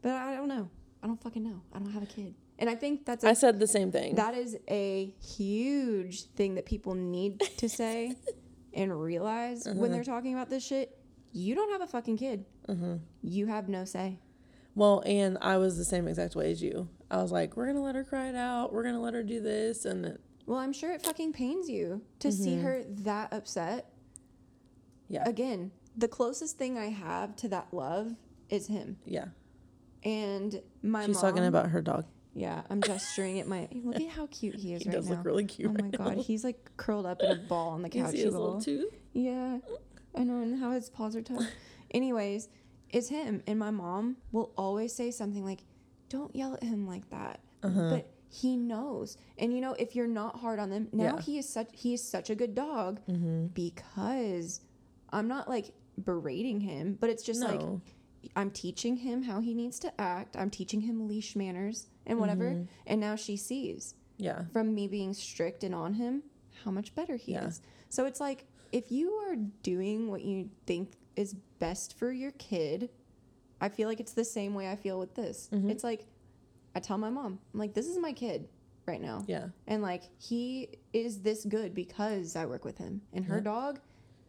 but i don't know i don't fucking know i don't have a kid and i think that's a, I said the same thing. that is a huge thing that people need to say and realize when they're talking about this shit You don't have a fucking kid. Mm-hmm. You have no say. Well, and I was the same exact way as you. I was like, we're gonna let her cry it out. We're gonna let her do this, and it, Well, I'm sure it fucking pains you to see Mm-hmm. her that upset. yeah, Again, the closest thing I have to that love is him. yeah. And my She's mom. talking about her dog. Yeah, I'm gesturing at my. Look at how cute he is He right does now. look really cute. oh my right god, now. he's like curled up in a ball on the couch. see his little tooth. Yeah, I know, and how his paws are tucked. Anyways, it's him, and my mom will always say something like, "Don't yell at him like that." Uh-huh. But he knows, and you know, if you're not hard on them, now Yeah. he is such he is such a good dog Mm-hmm. because I'm not like berating him, but it's just like I'm teaching him how he needs to act. I'm teaching him leash manners and whatever. Mm-hmm. And now she sees Yeah. from me being strict and on him how much better he Yeah. is. So it's like if you are doing what you think is best for your kid, I feel like it's the same way I feel with this. Mm-hmm. It's like I tell my mom, I'm like, this is my kid right now. Yeah. And like he is this good because I work with him. And her Yeah. dog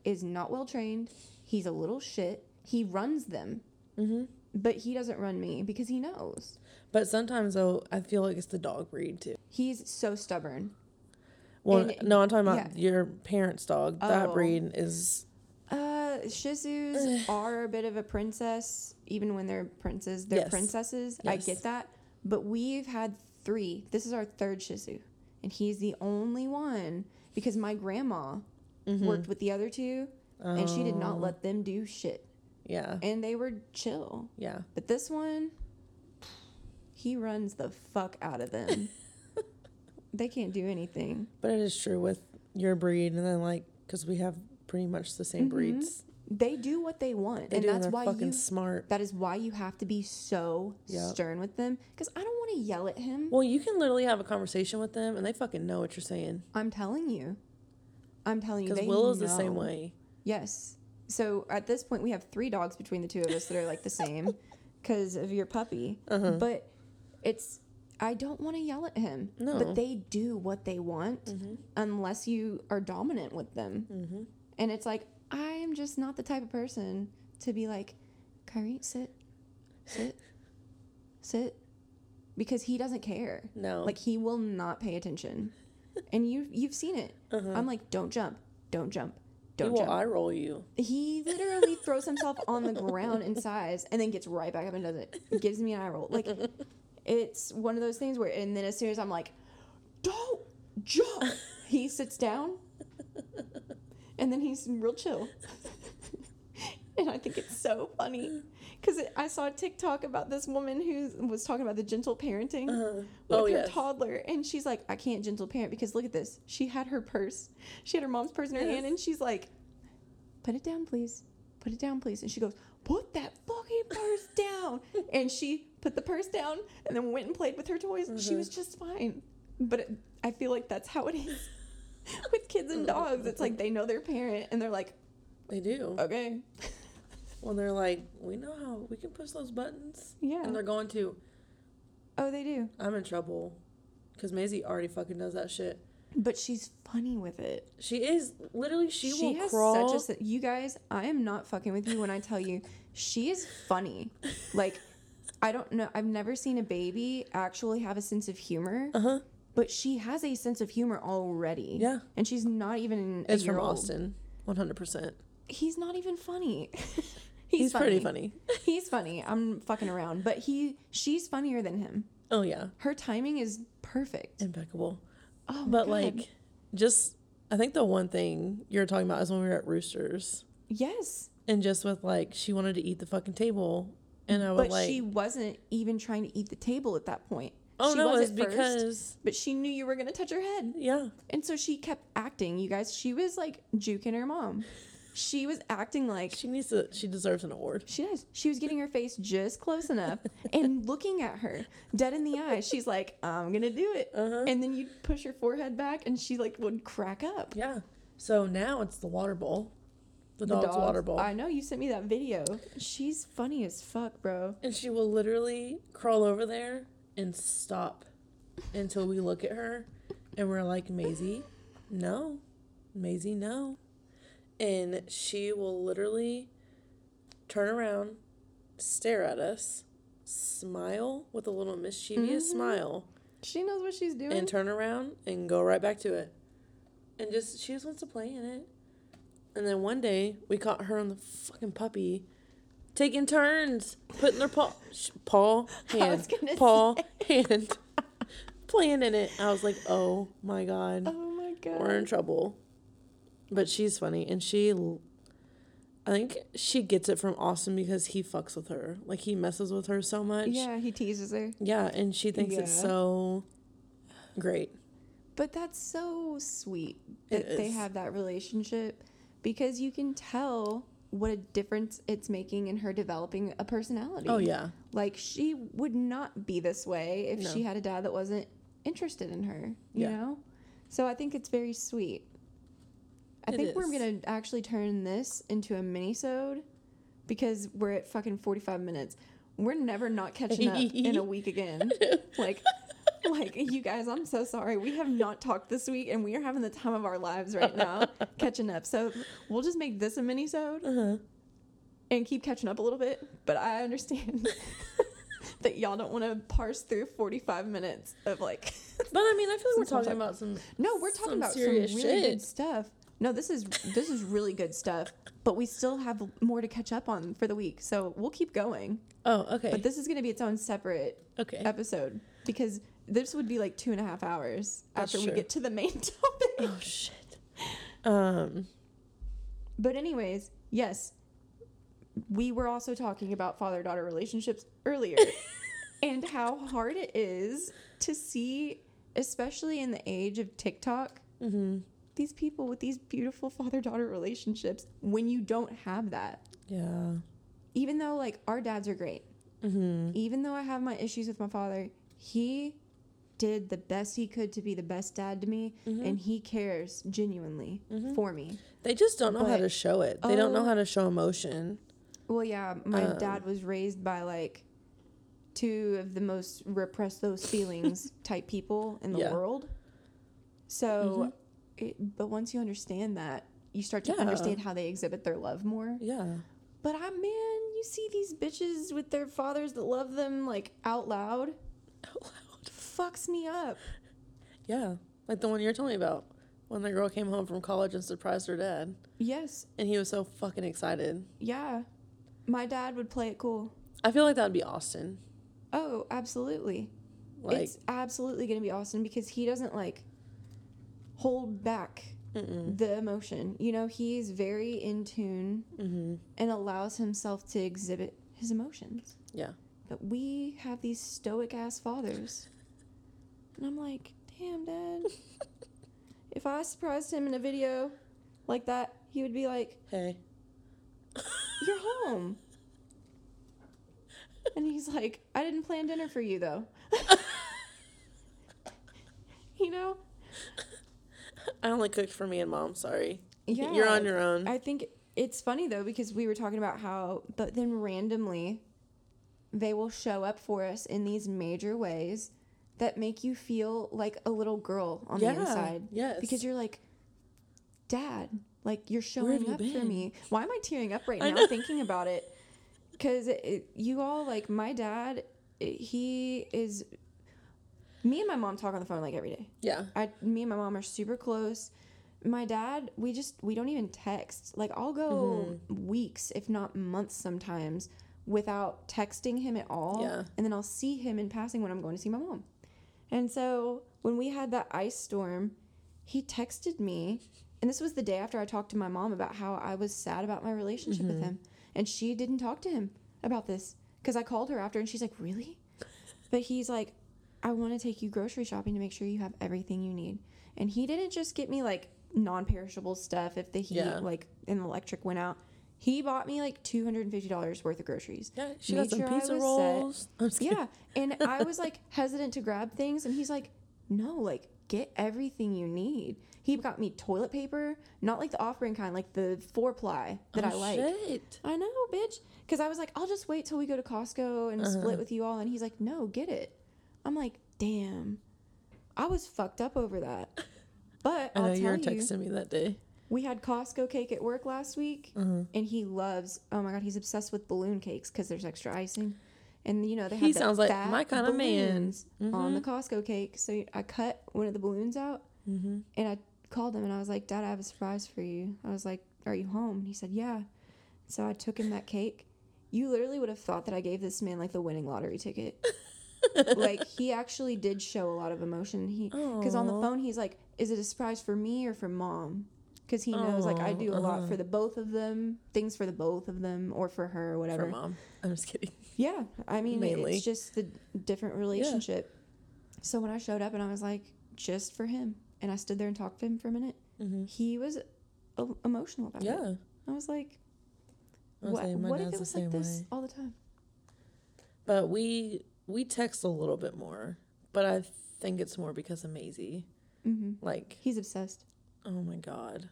is not well trained. He's a little shit. He runs them, Mm-hmm. but he doesn't run me because he knows. But sometimes though, I feel like it's the dog breed too. He's so stubborn. Well, And- no, I'm talking about yeah. your parents' dog. That Oh. breed is Uh, Shih Tzus are a bit of a princess, even when they're princes. They're Yes. princesses. I get that. But we've had three. This is our third Shih Tzu. And he's the only one because my grandma Mm-hmm. worked with the other two and she did not Oh. let them do shit. yeah, And they were chill. yeah. But this one, he runs the fuck out of them. they can't do anything. But it is true with your breed, and then like because we have pretty much the same Mhm. breeds. They do what they want. They and do, that's they're why fucking you smart. that is why you have to be so Yep. stern with them because I don't want to yell at him. Well, you can literally have a conversation with them, and they fucking know what you're saying. I'm telling you. I'm telling you. Because They Willow's the same way. Yes. So at this point, we have three dogs between the two of us that are like the same because of your puppy. Uh-huh. But it's, I don't want to yell at him. No. But they do what they want Mm-hmm. unless you are dominant with them. Mm-hmm. And it's like, I'm just not the type of person to be like, Kyrie, sit, sit, sit. Because he doesn't care. No. Like he will not pay attention. and you you've seen it. Uh-huh. I'm like, don't jump, don't jump, don't will jump. eye roll you. he literally throws himself on the ground in size and then gets right back up and does it. Gives me an eye roll. Like it's one of those things where and then as soon as I'm like, don't jump, he sits down and then he's real chill. and I think it's so funny because I saw a TikTok about this woman who was talking about the gentle parenting Uh-huh. with Oh her yes. toddler and she's like i can't gentle parent because look at this she had her purse she had her mom's purse in her Yes. hand and she's like put it down please put it down please and she goes put that fucking purse down and she put the purse down and then went and played with her toys she Mm-hmm. was just fine but it, i feel like that's how it is with kids and dogs it's like they know their parent and they're like They do. okay When they're like, we know how we can push those buttons, yeah and they're going to. oh they do I'm in trouble, because Maisie already fucking does that shit. but she's funny with it She is literally she, will has crawl. such a you guys i am not fucking with you when i tell you she is funny like i don't know i've never seen a baby actually have a sense of humor uh huh. but she has a sense of humor already Yeah. and she's not even a It's from old. Austin, 100. percent he's not even funny He's, pretty funny. he's funny i'm fucking around but he she's funnier than him Oh yeah, her timing is perfect impeccable. oh But God. like, just I think the one thing you're talking about is when we were at Roosters, yes and just with like she wanted to eat the fucking table, and I would but like, she wasn't even trying to eat the table at that point oh she no, was it's at first. because but she knew you were gonna touch her head yeah, And so she kept acting, you guys. She was like juking her mom. She was acting like she needs to, she deserves an award. she does. She was getting her face just close enough and looking at her dead in the eye. She's like, I'm gonna do it. Uh-huh. And then you push her forehead back and she like would crack up. Yeah. So now it's the water bowl, the, dog's dogs- water bowl, I know you sent me that video. She's funny as fuck, bro. and she will literally crawl over there and stop until we look at her, and we're like, Maisie, no, Maisie, no, and she will literally turn around, stare at us, smile with a little mischievous Mm-hmm. smile, She knows what she's doing. and turn around and go right back to it. And just, she just wants to play in it. And then one day, we caught her and the fucking puppy taking turns, putting their paw, sh- paw, hand, paw, hand, playing in it. I was like, oh my God. oh my god. we're in trouble. But she's funny, and she, I think she gets it from Austin because he fucks with her. Like he messes with her so much. yeah, he teases her. Yeah, and she thinks it's so great. But that's so sweet that they have that relationship because you can tell what a difference it's making in her developing a personality. Oh yeah, Like she would not be this way if No. she had a dad that wasn't interested in her, you Yeah. know? So I think it's very sweet. I It think we're going to actually turn this into a mini-sode because we're at fucking 45 minutes. We're never not catching up in a week again. like like you guys, I'm so sorry. We have not talked this week and we are having the time of our lives right now catching up. So we'll just make this a mini-sode uh-huh. and keep catching up a little bit. But I understand that y'all don't want to parse through 45 minutes of like. But I mean, I feel like we're talking about some. no, we're talking some about some really shit. good stuff. No, this is this is really good stuff. But we still have more to catch up on for the week, so we'll keep going. Oh, okay. But this is going to be its own separate okay. episode because this would be like two and a half hours That's after we get to the main topic. oh shit. Um. But anyways, yes, we were also talking about father-daughter relationships earlier and how hard it is to see, especially in the age of TikTok, Mm-hmm. these people with these beautiful father-daughter relationships when you don't have that. Yeah. Even though like our dads are great. Mm-hmm. Even though I have my issues with my father, he did the best he could to be the best dad to me Mm-hmm. and he cares genuinely for me. They just don't know how to show it. They don't know Oh. how to show emotion. Well, yeah, my Um, dad was raised by like two of the most repress those feelings type people in the Yeah. world. So, it, but once you understand that, you start to Yeah. understand how they exhibit their love more. Yeah. But I, man, you see these bitches with their fathers that love them like out loud, Out loud. Fucks me up. Yeah. Like the one you're telling me about. When the girl came home from college and surprised her dad. Yes, And he was so fucking excited. yeah. My dad would play it cool. I feel like that would be Austin. Oh, absolutely. Like, it's absolutely going to be Austin because he doesn't like hold back mm-mm. the emotion. You know, he's very in tune Mm-hmm. and allows himself to exhibit his emotions. Yeah. But we have these stoic ass fathers. And I'm like, damn, dad. if I surprised him in a video like that, he would be like, Hey. You're home. and he's like, I didn't plan dinner for you though. you know? I only cooked for me and mom. Sorry. Yeah. You're on your own. I think it's funny though because we were talking about how, but then randomly, they will show up for us in these major ways that make you feel like a little girl on Yeah, the inside. yes. Because you're like, Dad, like you're showing you up for me. Why am I tearing up right now thinking about it? Because you all like my dad. it- he is. Me and my mom talk on the phone like every day. yeah. I, me and my mom are super close. My dad, we just we don't even text. Like I'll go Mm-hmm. weeks, if not months, sometimes without texting him at all. Yeah. And then I'll see him in passing when I'm going to see my mom. And so when we had that ice storm, he texted me, and this was the day after I talked to my mom about how I was sad about my relationship Mm-hmm. with him, and she didn't talk to him about this because I called her after, and she's like, "Really?" But he's like, I want to take you grocery shopping to make sure you have everything you need. And he didn't just get me like non-perishable stuff if the heat Yeah. like and the electric went out. He bought me like two hundred and fifty dollars worth of groceries. Yeah. She Made got some sure pizza rolls. I'm just kidding. Yeah, and I was like hesitant to grab things, and he's like, "No, like get everything you need." He got me toilet paper, not like the off-brand kind, like the four ply that I Oh, like. Shit. I know, bitch. Because I was like, I'll just wait till we go to Costco and Uh-huh. split with you all. And he's like, no, get it. I'm like, damn. I was fucked up over that. But I know I'll you were you, texting me that day. We had Costco cake at work last week, Uh-huh. and he loves. Oh my god, he's obsessed with balloon cakes because there's extra icing, and you know they have. He the sounds like my kinda man. balloons on the Costco cake. So I cut one of the balloons out, Mm-hmm. and I called him and I was like, "Dad, I have a surprise for you." I was like, "Are you home?" And he said, "Yeah." So I took him that cake. You literally would have thought that I gave this man like the winning lottery ticket. like he actually did show a lot of emotion. He because on the phone he's like, "Is it a surprise for me or for mom?" Because he knows like I do a lot uh-huh. for the both of them, things for the both of them, or for her, or whatever. For mom. I'm just kidding. Yeah, I mean, Mainly. it's just the different relationship. So when I showed up and I was like, just for him, and I stood there and talked to him for a minute, Mm-hmm. he was o- emotional about it. Yeah. I was like, I was what, saying, my what if it the was like this way. all the time? But we we text a little bit more. But I think it's more because of Maisie. hmm Like, He's obsessed. Oh my god.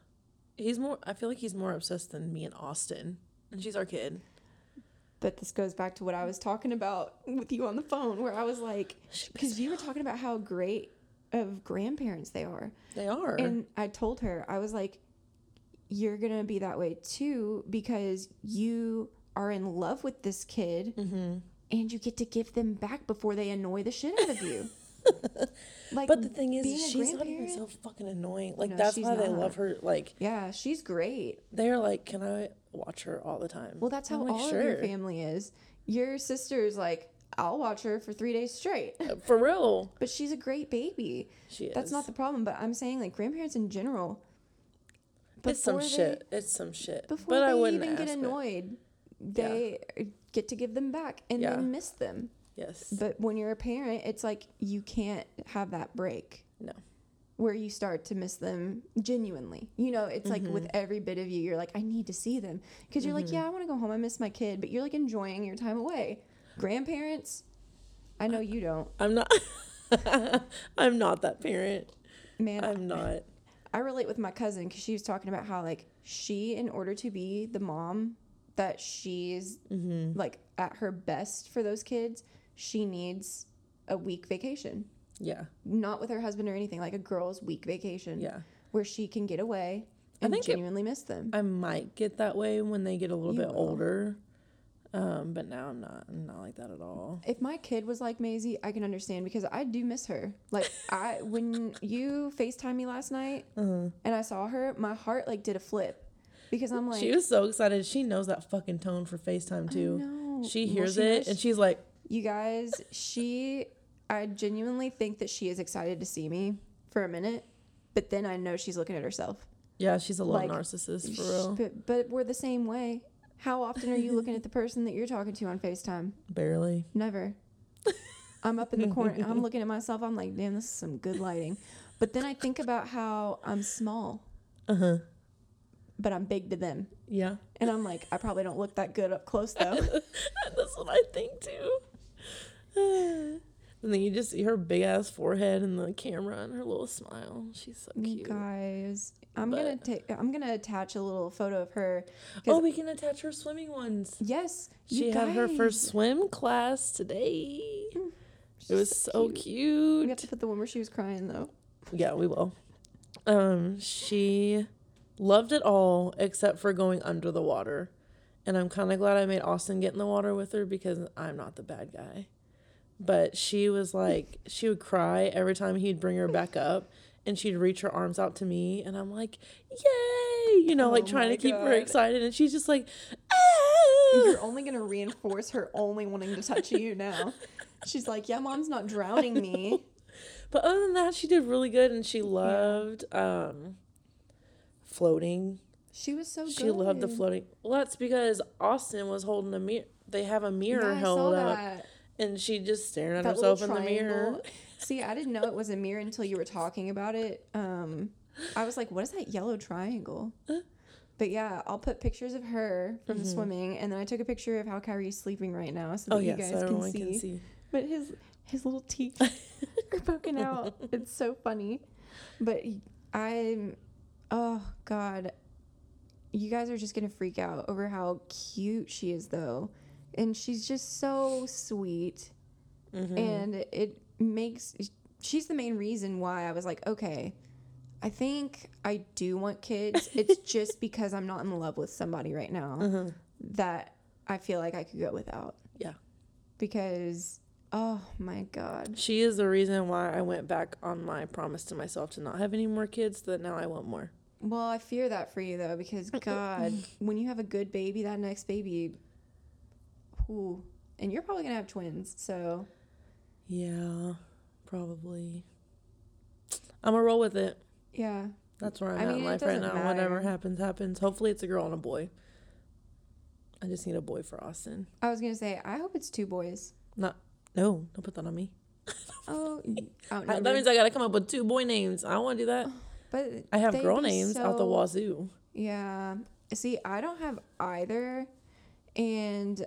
He's more I feel like he's more obsessed than me and Austin. And she's our kid. But this goes back to what I was talking about with you on the phone, where I was like, because you were talking about how great of grandparents they are. They are. And I told her, I was like, you're going to be that way too because you are in love with this kid mm-hmm. and you get to give them back before they annoy the shit out of you. like, But the thing is, she's not even so fucking annoying. Like No, that's why they love her. Like yeah, she's great. they're like, can I watch her all the time? Well, that's how like, all of your family is. Your sister's like, I'll watch her for three days straight. Uh, for real, But she's a great baby. she is. That's not the problem. But I'm saying, like, grandparents in general. It's some they- shit. It's some shit. Before but they I wouldn't even get it. annoyed, they get to give them back and Yeah. then miss them. Yes. But when you're a parent, it's like you can't have that break. No. Where you start to miss them genuinely. You know, it's like with Mm-hmm. every bit of you, you're like, I need to see them. Because you're like, yeah, I want to go home. I miss my kid. But you're like enjoying your time away. Grandparents, I know you don't. I'm not. I'm not that parent. Man, I'm not. I relate with my cousin because she was talking about how like she, in order to be the mom that she's Mm-hmm. like at her best for those kids, she needs a week vacation. Yeah. Not with her husband or anything, like a girl's week vacation Yeah. where she can get away I and think it- genuinely miss them. I might get that way when they get a little You bit will. older. Um, but now I'm not. I'm not like that at all. if my kid was like Maisie, I can understand because I do miss her. Like I, when you Facetime me last night Uh-huh. and I saw her, my heart like did a flip because I'm like, she was so excited. She knows that fucking tone for FaceTime too. She Well, hears she it knows- and she's like, You guys, she, I genuinely think that she is excited to see me for a minute, but then I know she's looking at herself. "Yeah, she's a little Like, narcissist for real." But, but we're the same way. How often are you looking at the person that you're talking to on FaceTime? Barely. Never. I'm up in the corner. I'm looking at myself. I'm like, damn, this is some good lighting. But then I think about how I'm small, Uh huh. but I'm big to them. Yeah. And I'm like, I probably don't look that good up close though. That's what I think too. and then you just see her big ass forehead and the camera and her little smile. She's so cute. guys, I'm gonna take. I'm gonna attach a little photo of her. Oh, we can attach her swimming ones. Yes, She had her first swim class today. It was so cute. We cute. have to put the one where she was crying though. Yeah, we will. Um, she loved it all except for going under the water. And I'm kind of glad I made Austin get in the water with her because I'm not the bad guy. But she was like, she would cry every time he'd bring her back up and she'd reach her arms out to me. And I'm like, yay! You know, like Oh trying to keep her excited. And she's just like, ah! You're only gonna reinforce her only wanting to touch you now. She's like, yeah, mom's not drowning me. But other than that, she did really good. And she loved um, floating. She was so good. She loved the floating. Well, that's because Austin was holding a mirror. They have a mirror Yeah, I held up, that. And she just staring at That herself in the mirror. See, I didn't know it was a mirror until you were talking about it. Um, I was like, what is that yellow triangle? But yeah, I'll put pictures of her from the swimming, and then I took a picture of how Kyrie's sleeping right now, so that Oh you yes, guys can see. can see. But his his little teeth are poking out. It's so funny. But I'm, oh god, you guys are just gonna freak out over how cute she is, though, and she's just so sweet, Mm-hmm. and it makes she's the main reason why I was like, okay, I think I do want kids. It's just because I'm not in love with somebody right now Uh-huh. that I feel like I could go without. Yeah. Because oh my god. She is the reason why I went back on my promise to myself to not have any more kids. That now I want more. Well, I fear that for you though because god, when you have a good baby, that next baby ooh, and you're probably going to have twins. So, Yeah, probably. I'm gonna roll with it. yeah. That's where I'm I at mean, in life right now. Whatever happens, happens. Hopefully, it's a girl and a boy. I just need a boy for Austin. I was going to say I hope it's two boys. Not no, don't put that on me. Oh, that means I gotta come up with two boy names. I don't want to do that. but I have girl names out the wazoo. Yeah. See, I don't have either. And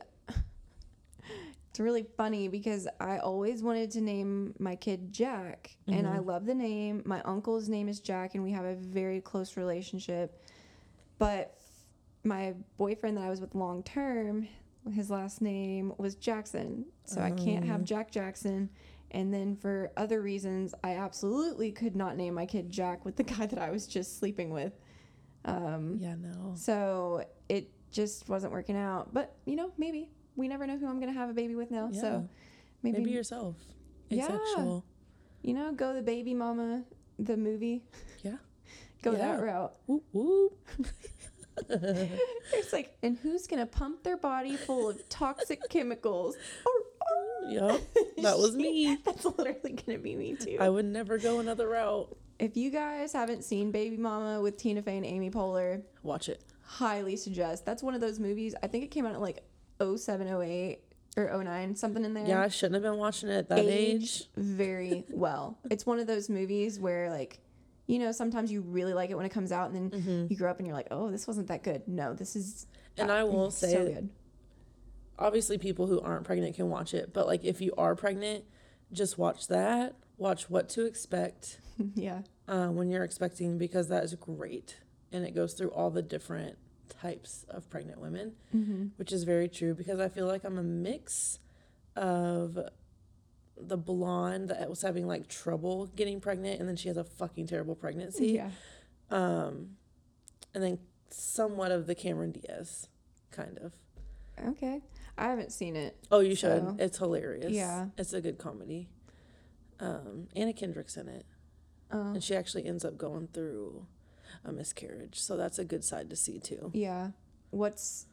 it's really funny because I always wanted to name my kid Jack. And I love the name. My uncle's name is Jack, and we have a very close relationship. But my boyfriend that I was with long term, his last name was Jackson. So I can't have Jack Jackson. And then for other reasons, I absolutely could not name my kid Jack with the guy that I was just sleeping with. Um, Yeah, no. so it just wasn't working out. But you know, maybe we never know who I'm gonna have a baby with now. Yeah. So maybe, Maybe yourself. Yeah. You know, go the baby mama, the movie. Yeah. Go Yeah. that route. Whoop whoop. It's like, and who's gonna pump their body full of toxic chemicals? Yep, that was me. That's literally gonna be me too. I would never go another route. if you guys haven't seen Baby Mama with Tina Fey and Amy Poehler, Watch it. highly suggest. That's one of those movies. I think it came out in like 07, 08 or 09, something in there. Yeah, I shouldn't have been watching it at that age. aged very well. It's one of those movies where like you know, sometimes you really like it when it comes out and then you grow up and you're like, "Oh, this wasn't that good." No, this is And I will so say, good. obviously, people who aren't pregnant can watch it, but like if you are pregnant, just watch that. Watch what to expect yeah. uh, when you're expecting because that is great, and it goes through all the different types of pregnant women, Mm-hmm. which is very true because I feel like I'm a mix of the blonde that was having like trouble getting pregnant, and then she has a fucking terrible pregnancy. Yeah. Um, and then somewhat of the Cameron Diaz, kind of. Okay. I haven't seen it. Oh, you should. So, it's hilarious. yeah. It's a good comedy. Um, Anna Kendrick's in it. Uh, And she actually ends up going through a miscarriage. So that's a good side to see too. yeah. What's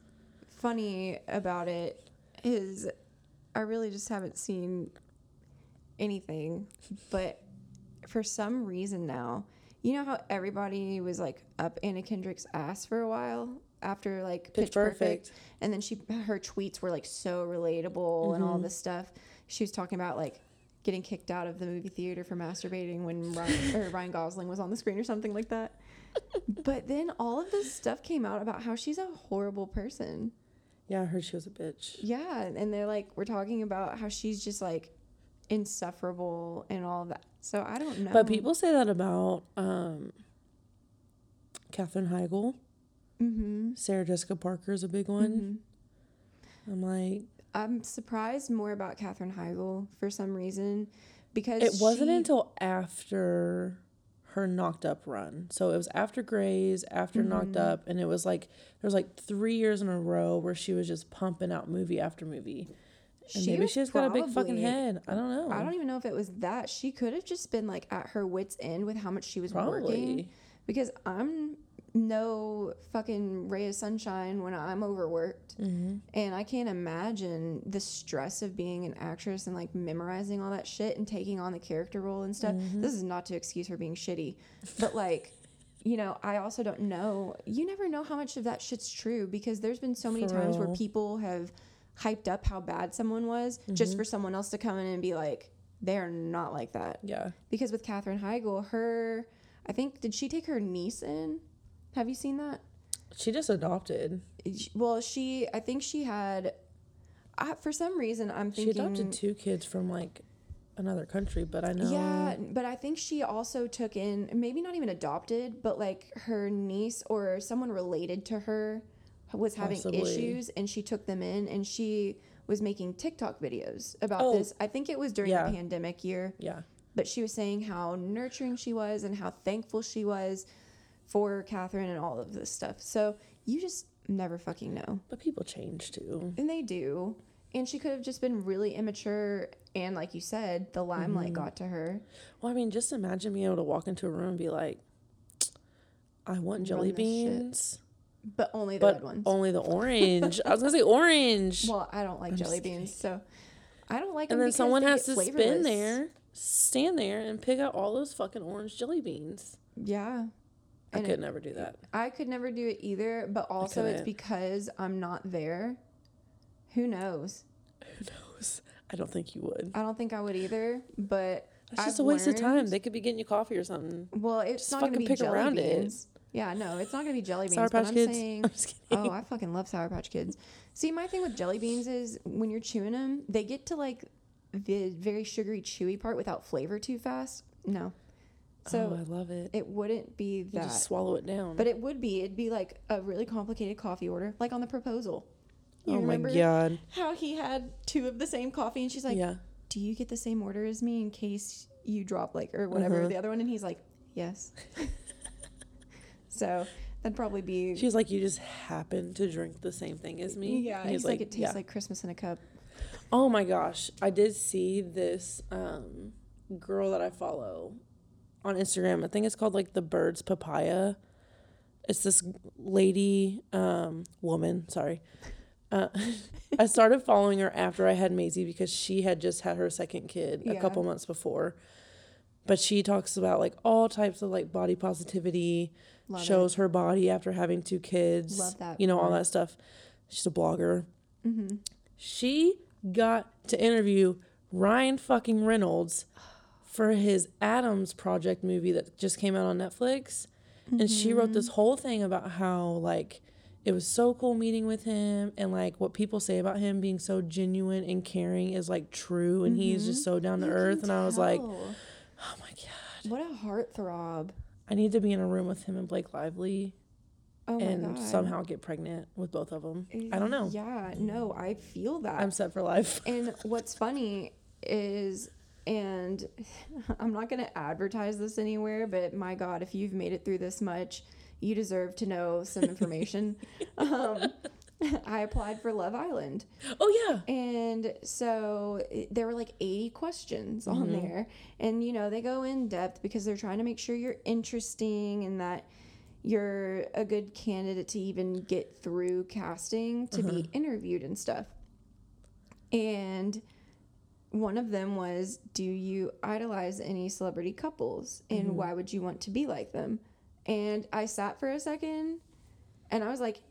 funny about it is I really just haven't seen anything, but for some reason now, you know how everybody was like up Anna Kendrick's ass for a while after like Pitch Perfect. and then she her tweets were like so relatable and all mm-hmm. this stuff. She was talking about like getting kicked out of the movie theater for masturbating when Ryan, or Ryan Gosling was on the screen or something like that. But then all of this stuff came out about how she's a horrible person. Yeah, I heard she was a bitch. Yeah, and they're like we're talking about how she's just like insufferable and all that. So I don't know. But people say that about um, Katherine Heigl. hmm Sarah Jessica Parker is a big one. hmm I'm like, I'm surprised more about Katherine Heigl for some reason because it wasn't she- until after her knocked up run. So it was after Grey's, after knocked Mm-hmm. up, and it was like there was like three years in a row where she was just pumping out movie after movie. And She maybe she just got a big fucking head. I don't know. I don't even know if it was that. She could have just been like at her wits' end with how much she was working. Probably. Because I'm no fucking ray of sunshine when I'm overworked. Mm-hmm. And I can't imagine the stress of being an actress and like memorizing all that shit and taking on the character role and stuff. Mm-hmm. This is not to excuse her being shitty, but like. You know, I also don't know. You never know how much of that shit's true because there's been so many For times where people have hyped up how bad someone was Mm-hmm. just for someone else to come in and be like, they're not like that. Yeah. Because with Katherine Heigl, her, I think, did she take her niece in? Have you seen that? She just adopted. Well, she, I think she had, I, for some reason, I'm thinking She adopted two kids from like another country, but I know. Yeah, but I think she also took in, maybe not even adopted, but like her niece or someone related to her was having Possibly. issues and she took them in and she was making TikTok videos about Oh, this. I think it was during yeah. the pandemic year. Yeah. but she was saying how nurturing she was and how thankful she was for Katherine and all of this stuff. So you just never fucking know. But people change too. And they do. And she could have just been really immature. And like you said, the limelight mm-hmm. got to her. Well, I mean, just imagine being able to walk into a room and be like, I want jelly shit. beans, But only the but red ones. only the orange. I was gonna say orange. Well, I don't like I'm jelly beans. So I don't like and then someone has to spin there, stand there, and pick out all those fucking orange jelly beans. Yeah. I And could it- never do that. I could never do it either, but also it's because I'm not there. Who knows? Who knows? I don't think you would. I don't think I would either, but That's just I've a waste of time. They could be getting you coffee or something. well, it's Just not going to be pick jelly around it. Yeah, no, it's not going to be jelly beans. Sour but Patch I'm Kids. saying, I'm just kidding. oh, I fucking love Sour Patch Kids. See, my thing with jelly beans is when you're chewing them, they get to like the very sugary, chewy part without flavor too fast. No, so oh, I love it. it wouldn't be You that. just swallow it down. But it would be. It'd be like a really complicated coffee order, like on the proposal. You oh my remember god. how he had two of the same coffee, and she's like, yeah. "Do you get the same order as me in case you drop like or whatever Uh-huh. the other one?" And he's like, "Yes." so that'd probably be. She's like, you just happen to drink the same thing as me. yeah, And he's like, "It tastes yeah. like Christmas in a cup." Oh my gosh, I did see this um, girl that I follow on Instagram. I think it's called like the Birds Papaya. It's this lady, um, woman. Sorry. Uh, I started following her after I had Maisie because she had just had her second kid a couple months before. But she talks about like all types of like body positivity, Love shows her body after having two kids, Love that you know, all that stuff. She's a blogger. Mm-hmm. She got to interview Ryan fucking Reynolds for his Adams Project movie that just came out on Netflix. And she wrote mm-hmm. this whole thing about how, like, it was so cool meeting with him and, like, what people say about him being so genuine and caring is, like, true. And he's just so mm-hmm. down to earth. And I was like, oh my God. "What a heartthrob!" I need to be in a room with him and Blake Lively Oh my and god. somehow get pregnant with both of them. I don't know. Yeah, no, I feel that. I'm set for life. And what's funny is, and I'm not going to advertise this anywhere, but my God, if you've made it through this much, you deserve to know some information. um, I applied for Love Island. Oh, yeah. And so there were like 80 questions on Mm-hmm. there. And, you know, they go in depth because they're trying to make sure you're interesting and that you're a good candidate to even get through casting to be interviewed and stuff. And one of them was Do you idolize any celebrity couples? And mm-hmm. why would you want to be like them? And I sat for a second and I was like,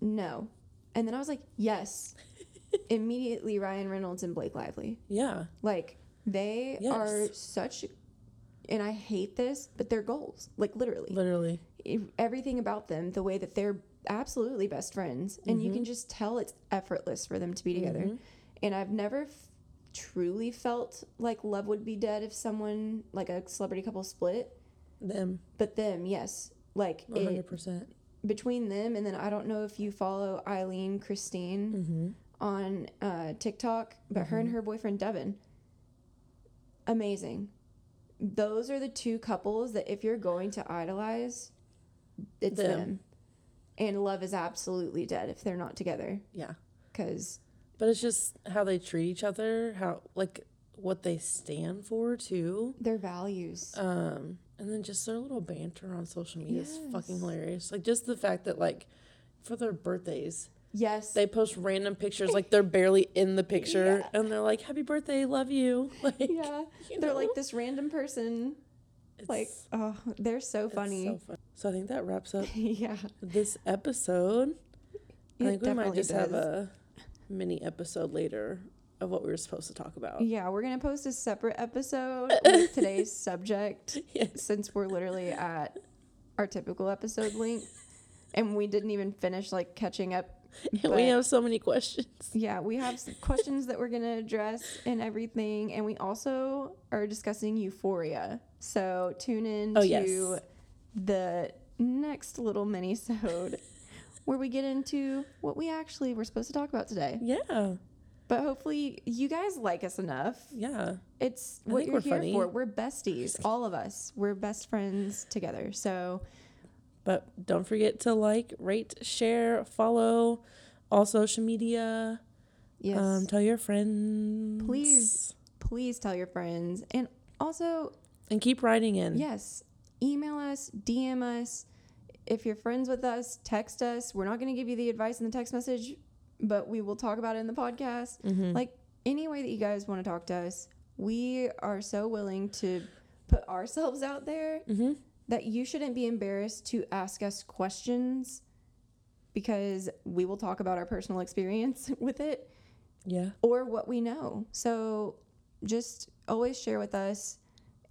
No. And then I was like, Yes. Immediately, Ryan Reynolds and Blake Lively. Yeah. Like, they Yes. are such, and I hate this, but they're goals. Like, literally Literally. everything about them, the way that they're absolutely best friends, and you mm-hmm. can just tell it's effortless for them to be together. Mm-hmm. And I've never truly felt like love would be dead if someone like a celebrity couple split, Them. but them, yes, like One hundred it, percent. between them, and then I don't know if you follow Eileen Christine Mm-hmm. on uh, TikTok, but her and her boyfriend Devin, amazing. Those are the two couples that if you're going to idolize, it's Them. them. And love is absolutely dead if they're not together. Yeah. Because But it's just how they treat each other, how like what they stand for too. their values. Um, and then just their little banter on social media is fucking hilarious. Like just the fact that like for their birthdays, yes. they post random pictures like they're barely in the picture and they're like, "Happy birthday, love you." Like yeah. you They're know? like this random person. Like, oh, they're so funny. so fun. So I think that wraps up yeah. this episode. I It think we might just have a mini episode later of what we were supposed to talk about. Yeah, we're going to post a separate episode with today's subject Yes. since we're literally at our typical episode length and we didn't even finish like catching up. But we have so many questions. yeah, we have questions that we're going to address and everything. And we also are discussing euphoria. So tune in Oh, to yes. the next little mini-sode where we get into what we actually were supposed to talk about today. Yeah. But hopefully you guys like us enough. Yeah. It's I what you're here funny. for. We're besties, all of us. We're best friends together. So But don't forget to like, rate, share, follow all social media. yes, Um, tell your friends. Please. please tell your friends, and also And keep writing in. yes, email us, DM us. If you're friends with us, text us. We're not going to give you the advice in the text message, but we will talk about it in the podcast. Mm-hmm. Like any way that you guys want to talk to us, we are so willing to put ourselves out there Mm-hmm. that you shouldn't be embarrassed to ask us questions because we will talk about our personal experience with it Yeah. or what we know. So just always share with us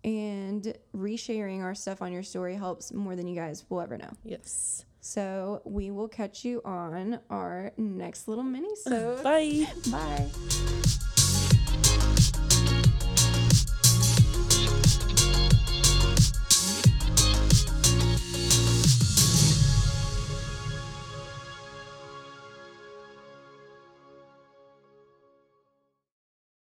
and resharing our stuff on your story helps more than you guys will ever know. Yes. So we will catch you on our next little mini so Bye. bye.